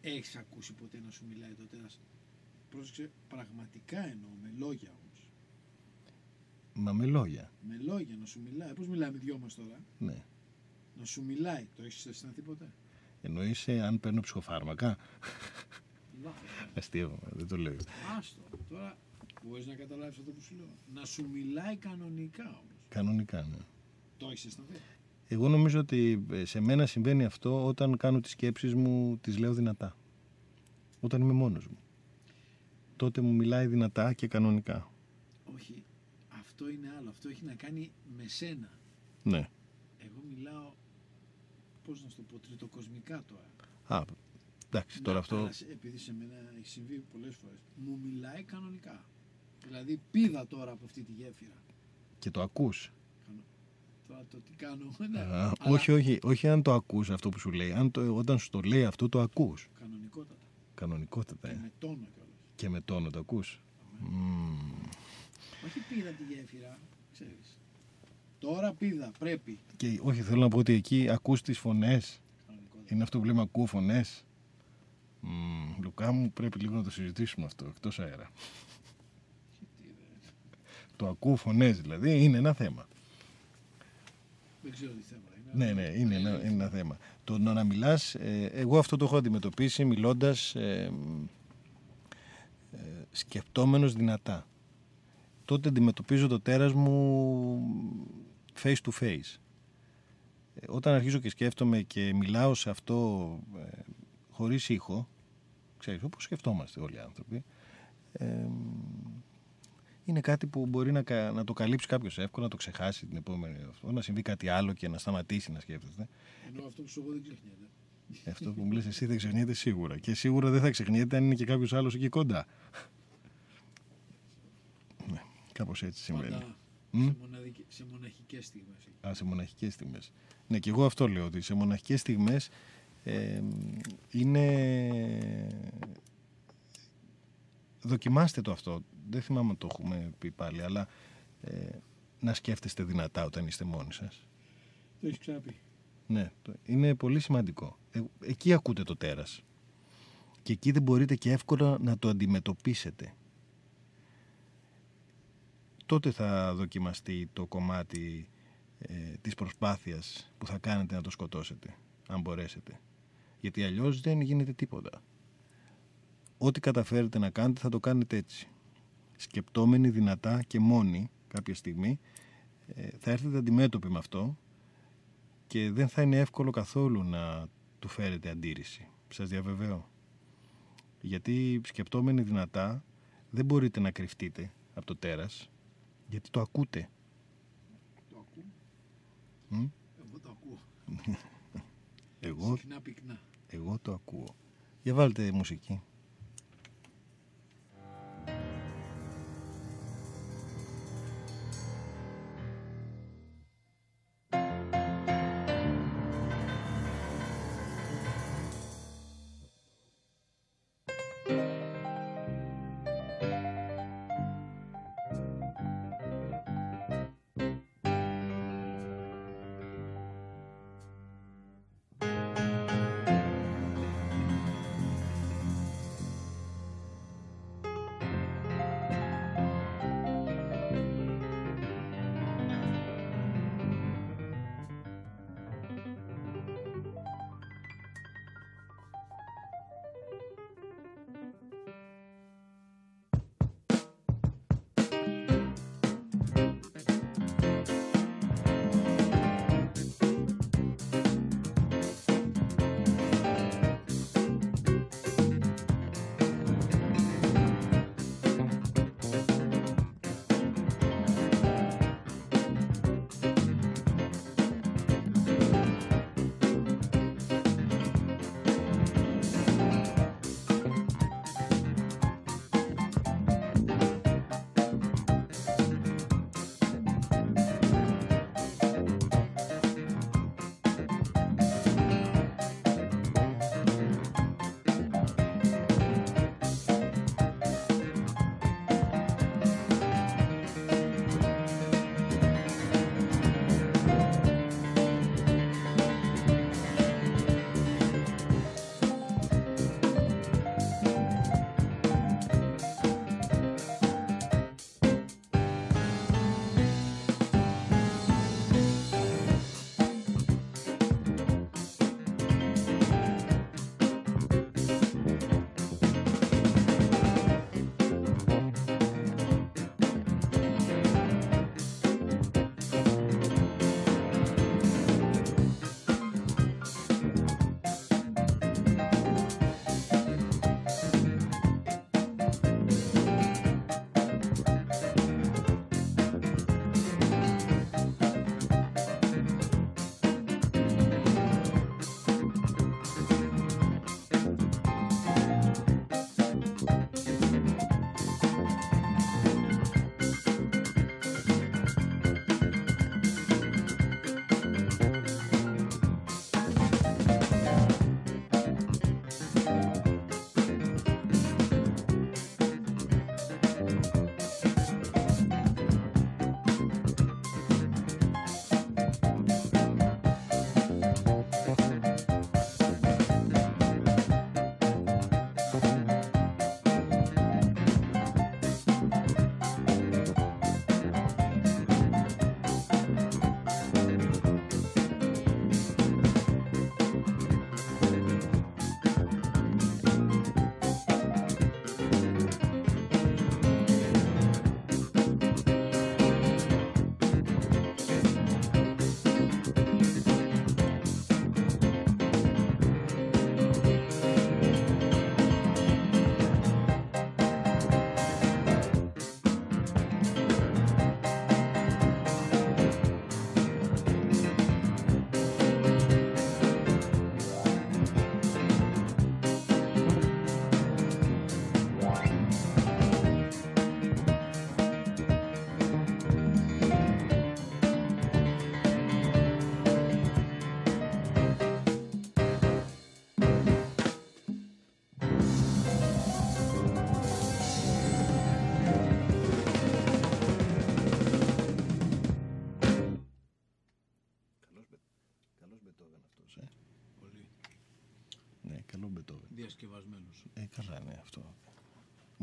Έχεις ακούσει ποτέ να σου μιλάει το τέρας. Πρόσεξε, πραγματικά εννοώ, με λόγια όμως. Μα με λόγια. Με λόγια να σου μιλάει. Πώς μιλάμε οι δυο μας τώρα; Ναι. Να σου μιλάει. Το έχεις αισθανθεί ποτέ; Εννοείς ε, αν παίρνω ψυχοφάρμακα; Λάθος. Αστείο, δεν το λέω. Άστο. Τώρα μπορείς να καταλάβεις αυτό που σου λέω. Να σου μιλάει κανονικά όμως. Κανονικά, ναι. Το έχεις αισθανθεί; Εγώ νομίζω ότι ε, σε μένα συμβαίνει αυτό όταν κάνω τις σκέψεις μου, τις λέω δυνατά. Όταν είμαι μόνος μου. Τότε μου μιλάει δυνατά και κανονικά. Όχι. Αυτό είναι άλλο. Αυτό έχει να κάνει με σένα. Ναι. Εγώ μιλάω, πώς να σου το πω, τριτοκοσμικά τώρα. Α, εντάξει, τώρα Ναι, αυτό... αλλά σε- επειδή σε μένα έχει συμβεί πολλές φορές. Μου μιλάει κανονικά. Δηλαδή πήδα τώρα από αυτή τη γέφυρα. Και το ακούς. Κανο- Τώρα το τι κάνω. Ναι, Α, αλλά όχι, όχι, όχι αν το ακούς αυτό που σου λέει. Αν το, όταν σου το λέει αυτό το ακούς. Κανονικότατα. Κανονικότατα. Και ε. με τόνο κιόλας. Και με τόνο το ακούς. Μμμ. Όχι πήδα τη γέφυρα, ξέρεις. Τώρα πήδα, πρέπει. Και όχι, θέλω να πω ότι εκεί ακούς τις φωνές. Κανονικότατα. Είναι αυτό που λέμε ακούω φωνές. Μμμ, Λουκά μου πρέπει λίγο να το συζητήσουμε αυτό, εκτός αέρα. Τι, ρε. Το ακούω φωνές δηλαδή είναι ένα θέμα. Δεν ξέρω τι θέμα είναι. Ναι, ναι, είναι ένα, είναι ένα θέμα. Το να μιλάς, ε, εγώ αυτό το έχω αντιμετωπίσει μιλώντας ε, ε, σκεπτόμενος δυνατά. Τότε αντιμετωπίζω το τέρας μου face to face. Ε, όταν αρχίζω και σκέφτομαι και μιλάω σε αυτό ε, χωρίς ήχο, ξέρεις, όπως σκεφτόμαστε όλοι οι άνθρωποι, ε, είναι κάτι που μπορεί να, κα- να το καλύψει κάποιος εύκολα, να το ξεχάσει την επόμενη αυτό, να συμβεί κάτι άλλο και να σταματήσει να σκέφτεται. Ενώ αυτό που σου εγώ δεν ξεχνιέται. Αυτό που μου λες εσύ δεν ξεχνιέται σίγουρα. Και σίγουρα δεν θα ξεχνιέται αν είναι και κάποιος άλλος εκεί κοντά. Ναι, κάπως έτσι συμβαίνει. Πάντα Μμ; σε, μοναδικ... σε μοναχικές στιγμές. Α, σε μοναχικές στιγμές. Ναι, και εγώ αυτό λέω, ότι σε μοναχικές στιγμές ε, είναι... Δοκιμάστε το αυτό. Δεν θυμάμαι αν το έχουμε πει πάλι, αλλά ε, να σκέφτεστε δυνατά όταν είστε μόνοι σας. Το έχεις ξαναπεί. Ναι, το- είναι πολύ σημαντικό. Ε, εκεί ακούτε το τέρας. Και εκεί δεν μπορείτε και εύκολα να το αντιμετωπίσετε. Τότε θα δοκιμαστεί το κομμάτι ε, της προσπάθειας που θα κάνετε να το σκοτώσετε, αν μπορέσετε. Γιατί αλλιώς δεν γίνεται τίποτα. Ό,τι καταφέρετε να κάνετε θα το κάνετε έτσι. Σκεπτόμενοι δυνατά και μόνοι κάποια στιγμή ε, θα έρθετε αντιμέτωποι με αυτό και δεν θα είναι εύκολο καθόλου να του φέρετε αντίρρηση. Σας διαβεβαιώ. Γιατί σκεπτόμενοι δυνατά δεν μπορείτε να κρυφτείτε από το τέρας γιατί το ακούτε. Το ακούω. Μ; Εγώ το ακούω. Εγώ, Συχνά πυκνά. εγώ το ακούω. Για βάλτε μουσική.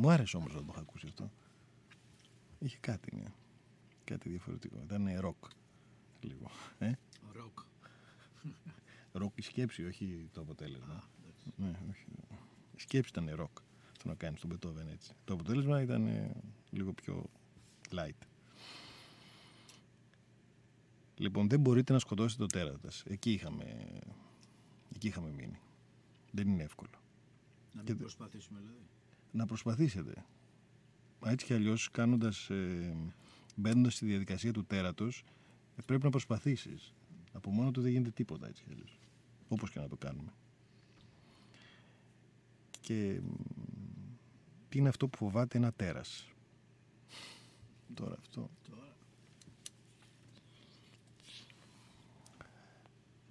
Μου άρεσε όμως να το έχω ακούσει αυτό. Είχε κάτι, ναι. Κάτι διαφορετικό. Ήταν ροκ. Λίγο. Ε; Ροκ. Ροκ η σκέψη, όχι το αποτέλεσμα. Α, εντάξει. Ναι, όχι. Η σκέψη ήταν ροκ. Το να κάνεις τον Μπετόβεν έτσι. Το αποτέλεσμα ήταν ε, λίγο πιο light. Λοιπόν, δεν μπορείτε να σκοτώσετε το τέρας. Εκεί είχαμε, εκεί είχαμε μείνει. Δεν είναι εύκολο. Να μην Και- προσπαθήσουμε δηλαδή. Να προσπαθήσετε. Μα Έτσι κι αλλιώς κάνοντας, ε, μπαίνοντας στη διαδικασία του τέρατος, ε, πρέπει να προσπαθήσεις. Από μόνο του δεν γίνεται τίποτα έτσι κι αλλιώς. Όπως και να το κάνουμε. Και μ, τι είναι αυτό που φοβάται ένα τέρας; Τώρα αυτό. Τώρα.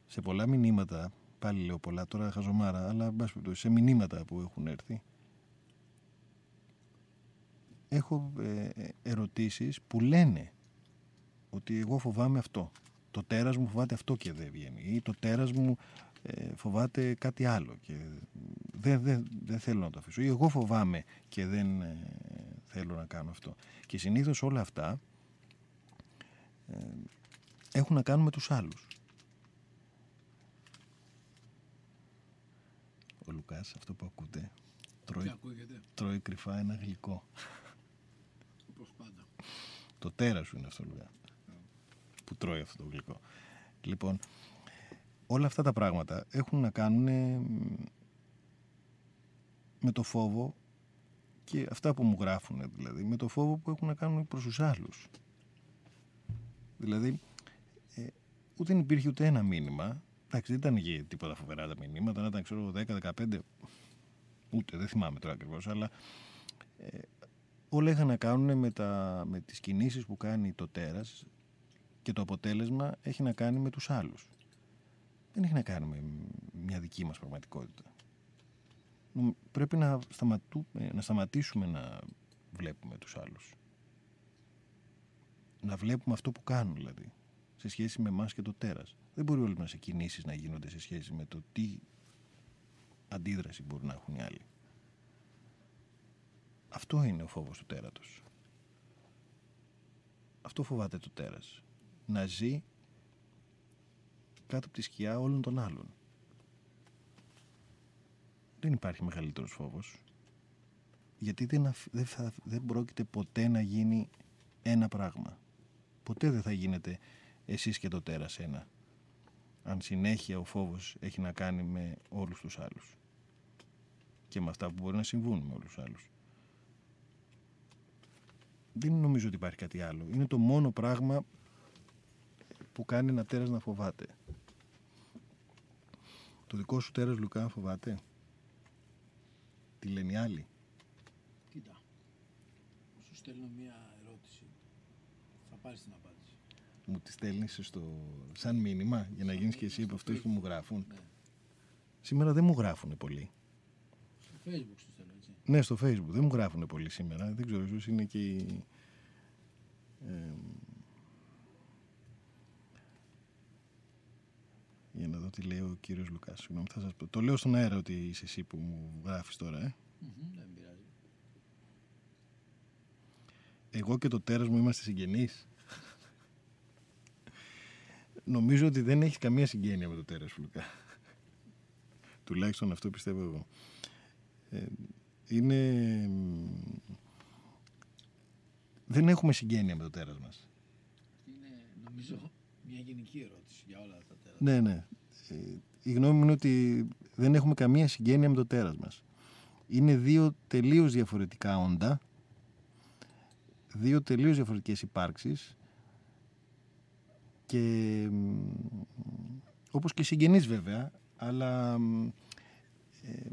Σε πολλά μηνύματα, πάλι λέω πολλά τώρα χαζομάρα, αλλά εν πάση περιπτώσει, σε μηνύματα που έχουν έρθει, έχω ε, ε, ερωτήσεις που λένε ότι εγώ φοβάμαι αυτό. Το τέρας μου φοβάται αυτό και δεν βγαίνει. Ή το τέρας μου ε, φοβάται κάτι άλλο και δεν, δεν, δεν θέλω να το αφήσω. Ή εγώ φοβάμαι και δεν ε, θέλω να κάνω αυτό. Και συνήθως όλα αυτά ε, έχουν να κάνουν με τους άλλους. Ο Λουκάς, αυτό που ακούτε, Τι τρώει, ακούγεται; τρώει κρυφά ένα γλυκό. Όπως πάντα. Το τέρας σου είναι αυτό, Λουκά, που τρώει αυτό το γλυκό. Λοιπόν, όλα αυτά τα πράγματα έχουν να κάνουν ε, με το φόβο και αυτά που μου γράφουν δηλαδή, με το φόβο που έχουν να κάνουν προς τους άλλους. Δηλαδή, ε, ούτε υπήρχε ούτε ένα μήνυμα. Εντάξει, δεν ήταν και τίποτα φοβερά τα μηνύματα, να ήταν ξέρω 10-15, ούτε δεν θυμάμαι τώρα ακριβώς, αλλά ε, όλα είχαν να κάνουν με, τα, με τις κινήσεις που κάνει το τέρας και το αποτέλεσμα έχει να κάνει με τους άλλους. Δεν έχει να κάνει με μια δική μας πραγματικότητα. Νομ- Πρέπει να, σταματού, ε, να σταματήσουμε να βλέπουμε τους άλλους. Να βλέπουμε αυτό που κάνουν δηλαδή, σε σχέση με εμάς και το τέρας. Δεν μπορεί όλες μας οι κινήσεις να γίνονται σε σχέση με το τι αντίδραση μπορούν να έχουν οι άλλοι. Αυτό είναι ο φόβος του τέρατος. Αυτό φοβάται το τέρας. Να ζει κάτω από τη σκιά όλων των άλλων. Δεν υπάρχει μεγαλύτερος φόβος. Γιατί δεν, αφ- δεν, θα, δεν πρόκειται ποτέ να γίνει ένα πράγμα. Ποτέ δεν θα γίνετε εσείς και το τέρας ένα. Αν συνέχεια ο φόβος έχει να κάνει με όλους τους άλλους. Και με αυτά που μπορεί να συμβούν με όλους τους άλλους. Δεν νομίζω ότι υπάρχει κάτι άλλο. Είναι το μόνο πράγμα που κάνει ένα τέρας να φοβάται. Το δικό σου τέρας Λουκά φοβάται; Τι λένε οι άλλοι. Κοίτα. Σου στέλνω μία ερώτηση. Θα πάρεις την απάντηση. Μου τη στέλνεις στο... σαν μήνυμα για να γίνεις και εσύ από αυτούς που μου γράφουν. Ναι. Σήμερα δεν μου γράφουν πολύ. Στο facebook σου στέλνω έτσι. Ναι, στο facebook. Δεν μου γράφουν πολύ σήμερα. Δεν ξέρω, ίσως είναι και η... ε, για να δω τι λέει ο κύριος Λουκάς. Συγγνώμη, θα σας πω. Το λέω στον αέρα ότι είσαι εσύ που μου γράφεις τώρα, ε. Μμμ, Δεν πειράζει. Εγώ και το τέρας μου είμαστε συγγενείς. Νομίζω ότι δεν έχεις καμία συγγένεια με το τέρας σου, Λουκά. Τουλάχιστον αυτό πιστεύω εγώ. Ε, είναι... μ, Δεν έχουμε συγγένεια με το τέρας μας. Είναι νομίζω μια γενική ερώτηση για όλα τα τέρατα. Ναι, ναι. Ε, η γνώμη μου είναι ότι δεν έχουμε καμία συγγένεια με το τέρας μας. Είναι δύο τελείως διαφορετικά όντα, δύο τελείως διαφορετικές υπάρξεις και μ, όπως και συγγενείς βέβαια, αλλά μ, ε,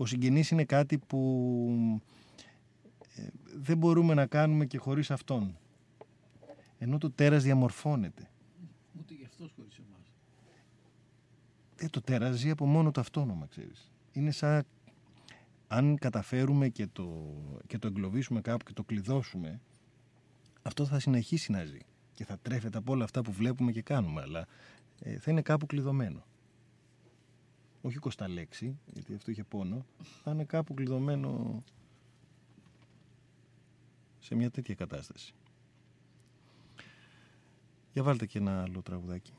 ο συγγενής είναι κάτι που ε, δεν μπορούμε να κάνουμε και χωρίς αυτόν. Ενώ το τέρας διαμορφώνεται. Ούτε γι' αυτός χωρίς εμάς. Ε, το τέρας ζει από μόνο το αυτόνομα, ξέρεις. Είναι σαν αν καταφέρουμε και το, και το εγκλωβίσουμε κάπου και το κλειδώσουμε, αυτό θα συνεχίσει να ζει και θα τρέφεται από όλα αυτά που βλέπουμε και κάνουμε, αλλά ε, θα είναι κάπου κλειδωμένο. Όχι κοσταλέξη, γιατί αυτό είχε πόνο, θα είναι κάπου κλειδωμένο σε μια τέτοια κατάσταση. Για βάλτε και ένα άλλο τραγουδάκι.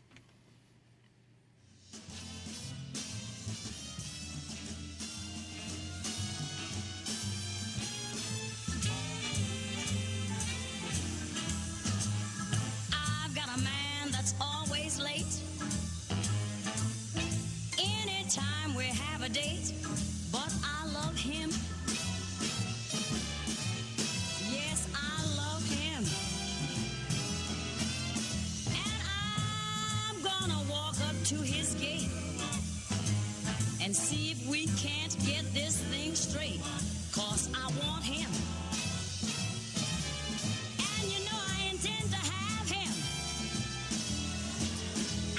To his gate and see if we can't get this thing straight. Cause I want him. And you know I intend to have him.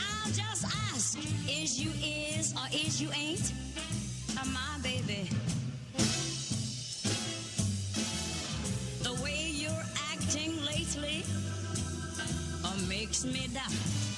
I'll just ask, is you is or is you ain't? Uh, my baby. The way you're acting lately uh, makes me doubt.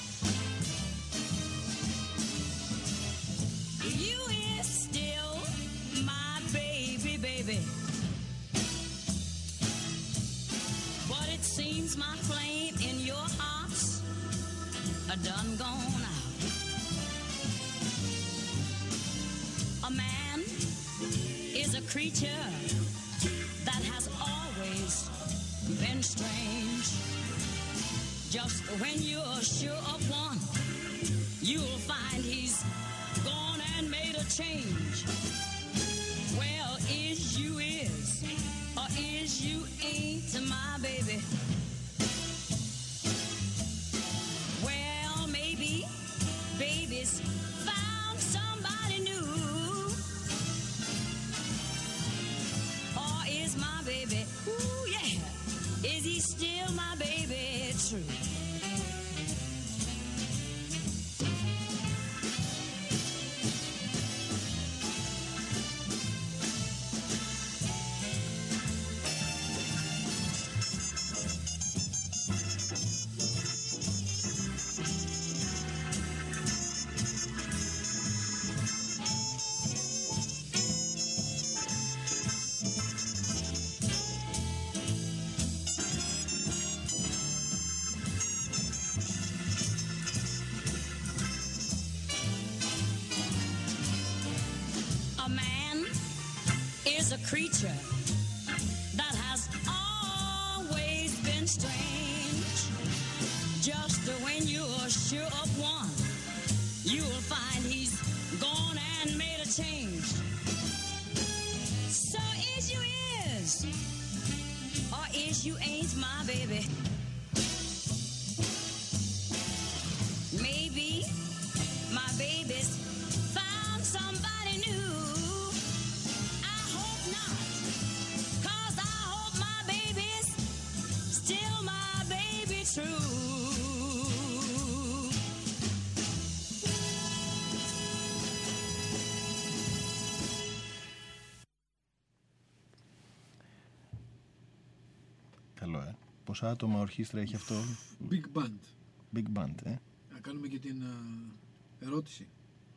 Creature that has always been strange. Just when you're sure of one, you'll find he's gone and made a change. Well, is you is or is you ain't my baby? Creature Καλό, ε. Πόσα άτομα ορχήστρα έχει αυτό; Big Band. Big Band, ε. Να κάνουμε και την α, ερώτηση.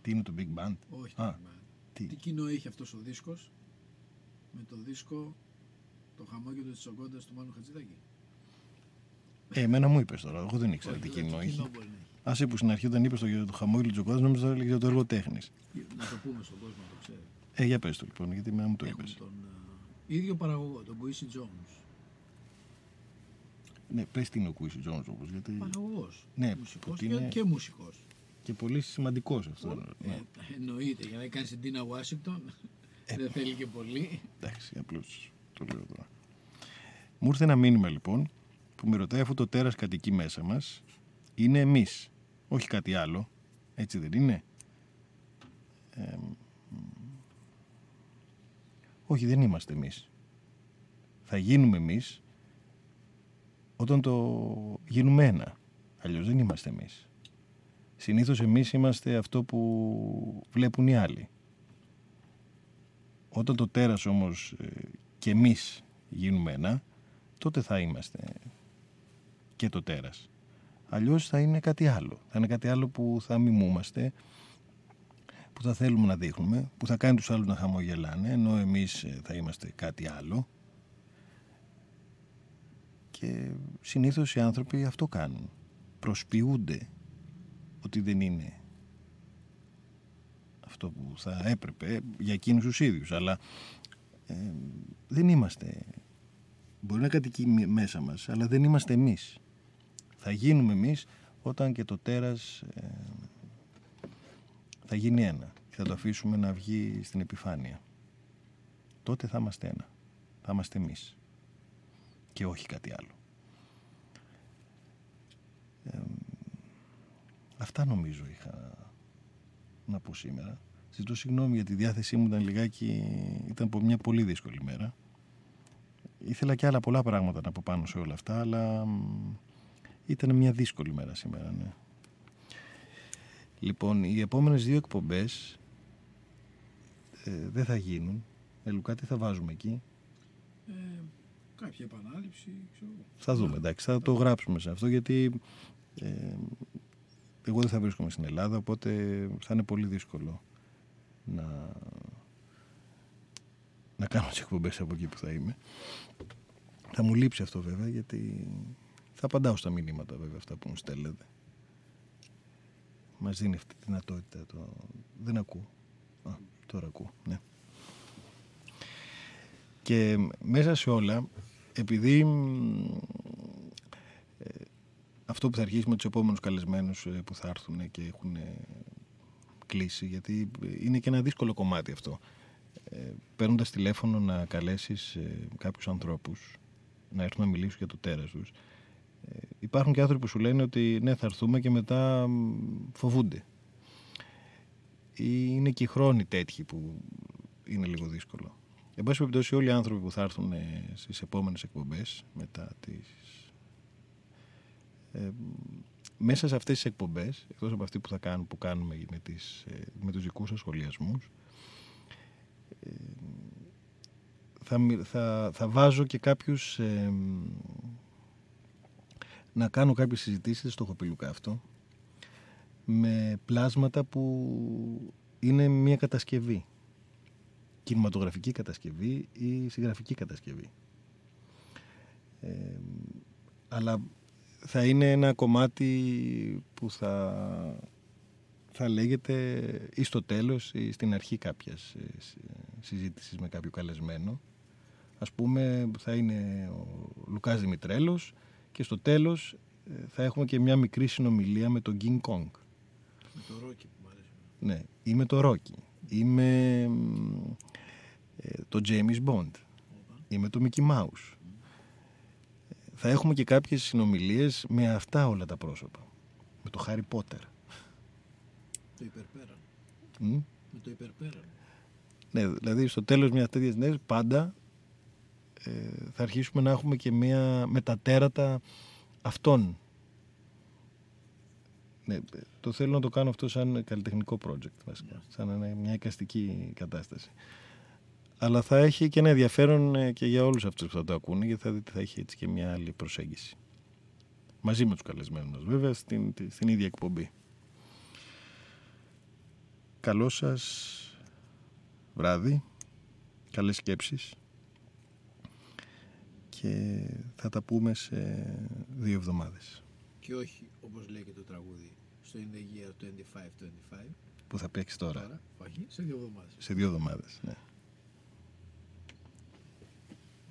Τι είναι το Big Band; Όχι το Α, Big Band. τι; Τι κοινό έχει αυτός ο δίσκος; Με το δίσκο το χαμόγελο της Ογκόντας του Μάνου Χατζηδάκη. Ε, εμένα μου είπες τώρα. Εγώ δεν ήξερα Όχι, τι δεν- κοινό έχει. μπορεί να έχει. Α που στην αρχή όταν είπες το, το χαμόγελο της Οκάδα, νόμιζα ότι έλεγες για το έργο τέχνης. Να το πούμε στον κόσμο να το ξέρει. Ε, για πες το λοιπόν, γιατί εμένα μου το είπες. Έχουμε τον α, ίδιο παραγωγό, τον Quincy Jones. Ναι, πες τι είναι ο Quincy Jones όμω. Γιατί... Παραγωγός. Ναι, μουσικός ότι και, είναι- και μουσικός. Και πολύ σημαντικός αυτός. Ναι. Ε, εννοείται, για να κάνει την Τίνα Ουάσιγκτον Ε, δεν θέλει και πολύ. Εντάξει, απλώς το λέω τώρα. Μου ήρθε ένα μήνυμα λοιπόν που με ρωτάει αφού το τέρας κατοικεί μέσα μας είναι εμείς, όχι κάτι άλλο. Έτσι δεν είναι; Ε, μ, όχι δεν είμαστε εμείς. Θα γίνουμε εμείς όταν το γίνουμε ένα. Αλλιώς δεν είμαστε εμείς. Συνήθως εμείς είμαστε αυτό που βλέπουν οι άλλοι. Όταν το τέρας όμως ε, και εμείς γίνουμε ένα, τότε θα είμαστε και το τέρας. Αλλιώς θα είναι κάτι άλλο. Θα είναι κάτι άλλο που θα μιμούμαστε, που θα θέλουμε να δείχνουμε, που θα κάνει τους άλλους να χαμογελάνε, ενώ εμείς ε, θα είμαστε κάτι άλλο. Και συνήθως οι άνθρωποι αυτό κάνουν. Προσποιούνται ότι δεν είναι αυτό που θα έπρεπε για εκείνους τους ίδιους. Αλλά ε, δεν είμαστε. Μπορεί να κατοικεί μέσα μας, αλλά δεν είμαστε εμείς. Θα γίνουμε εμείς όταν και το τέρας ε, θα γίνει ένα και θα το αφήσουμε να βγει στην επιφάνεια. Τότε θα είμαστε ένα. Θα είμαστε εμείς. Και όχι κάτι άλλο. Ε, αυτά νομίζω είχα να πω σήμερα. Ζητώ συγγνώμη για τη διάθεσή μου ήταν λιγάκι, ήταν από μια πολύ δύσκολη μέρα. Ήθελα και άλλα πολλά πράγματα να πω πάνω σε όλα αυτά, αλλά ήταν μια δύσκολη μέρα σήμερα, ναι. Λοιπόν, οι επόμενες δύο εκπομπές ε, δεν θα γίνουν. Ε, Λουκά, τι θα βάζουμε εκεί; Ε, κάποια επανάληψη, ξέρω. Θα δούμε, εντάξει, θα το γράψουμε σε αυτό, γιατί ε, εγώ δεν θα βρίσκομαι στην Ελλάδα, οπότε θα είναι πολύ δύσκολο να, να κάνω τις εκπομπές από εκεί που θα είμαι. Θα μου λείψει αυτό βέβαια, γιατί θα απαντάω στα μηνύματα βέβαια αυτά που μου στέλνετε. Μας δίνει αυτή τη δυνατότητα. Το... Δεν ακούω. Α, τώρα ακούω, ναι. Και μέσα σε όλα, επειδή ε, αυτό που θα αρχίσει με τους επόμενους καλεσμένους ε, που θα έρθουν και έχουν ε, κλείσει, γιατί είναι και ένα δύσκολο κομμάτι αυτό. Ε, Παίρνοντας τηλέφωνο να καλέσεις ε, κάποιους ανθρώπους να έρθουν να μιλήσουν για το τέρας τους, ε, υπάρχουν και άνθρωποι που σου λένε ότι ναι θα έρθουμε και μετά φοβούνται. Ή είναι και οι χρόνοι τέτοιοι που είναι λίγο δύσκολο. Εν πάση περιπτώσει όλοι οι άνθρωποι που θα έρθουν ε, στις επόμενες εκπομπές μετά τις... Ε, μέσα σε αυτές τις εκπομπές, εκτός από αυτή που θα κάνουμε, που κάνουμε με, τις, ε, με τους δικούς σας σχολιασμούς, ε, θα, θα, θα βάζω και κάποιους ε, να κάνω κάποιες συζητήσεις στο Χοπηλουκά αυτό με πλάσματα που είναι μια κατασκευή κινηματογραφική κατασκευή ή συγγραφική κατασκευή ε, αλλά θα είναι ένα κομμάτι που θα, θα λέγεται ή στο τέλος ή στην αρχή κάποιας ε, συζήτησης με κάποιο καλεσμένο ας πούμε θα είναι ο Λουκάς Δημητρέλος και στο τέλος ε, θα έχουμε και μια μικρή συνομιλία με τον King Kong. Με το Ρόκι που μου αρέσει. Ναι, ή με το Ρόκι, ή με ε, το James Bond, ή με το Mickey Mouse. Θα έχουμε και κάποιες συνομιλίες με αυτά όλα τα πρόσωπα. Με το Harry Potter. Το υπερπέραν. Μ; Με το υπερπέραν. Ναι, δηλαδή στο τέλος μιας τέτοιας νέας πάντα ε, θα αρχίσουμε να έχουμε και μια μετατέρατα αυτών. Ναι, το θέλω να το κάνω αυτό σαν καλλιτεχνικό project βασικά, σαν ένα- μια εικαστική κατάσταση. Αλλά θα έχει και ένα ενδιαφέρον ε, και για όλους αυτούς που θα το ακούνε γιατί θα δείτε θα έχει έτσι και μια άλλη προσέγγιση. Μαζί με τους καλεσμένους μας βέβαια στην, στην ίδια εκπομπή. Καλό σας βράδυ, καλές σκέψεις και θα τα πούμε σε δύο εβδομάδες Και όχι, όπως λέει και το τραγούδι, στο In the Year 25-25, που θα παίξει τώρα, τώρα, όχι, σε δύο εβδομάδες. σε δύο εβδομάδες. Ναι.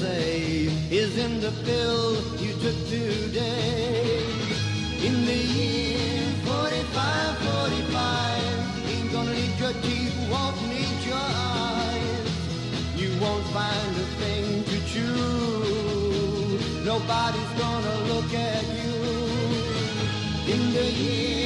say is in the pill you took today. In the year 45, 45, ain't gonna need your teeth, won't need your eyes. You won't find a thing to chew. Nobody's gonna look at you. In the year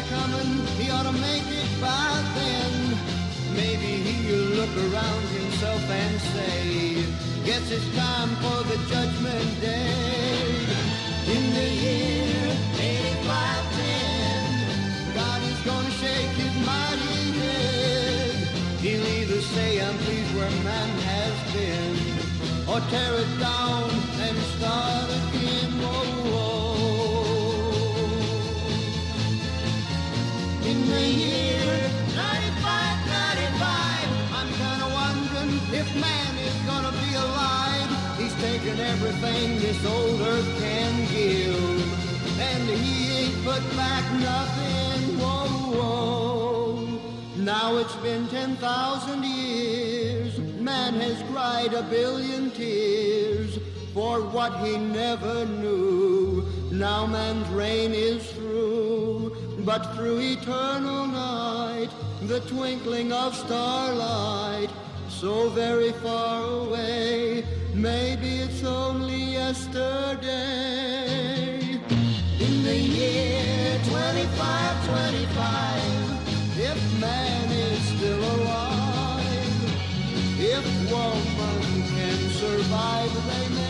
if God's a coming, he ought to make it by then. Maybe he'll look around himself and say, Guess it's time for the judgment day. In the year 8510, God is gonna shake his mighty head. He'll either say, I'm pleased where man has been, or tear it down and start everything this old earth can give, and he ain't put back nothing. Whoa, whoa. Now it's been 10,000 years. Man has cried a billion tears for what he never knew. Now man's reign is through, but through eternal night, the twinkling of starlight, so very far away, maybe it's only yesterday. In the year 2525, if man is still alive, if woman can survive, they may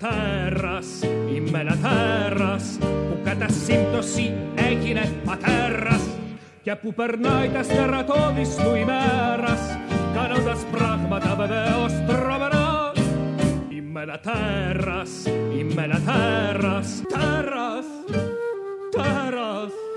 Είμαι ένα τέρας, είμαι ένα τέρας που κατά σύμπτωση έγινε πατέρας και που περνάει τα στερατώδης του ημέρας κάνοντας πράγματα βεβαίως τρομερά. Είμαι ένα τέρας, είμαι ένα τέρας, τέρας, τέρας.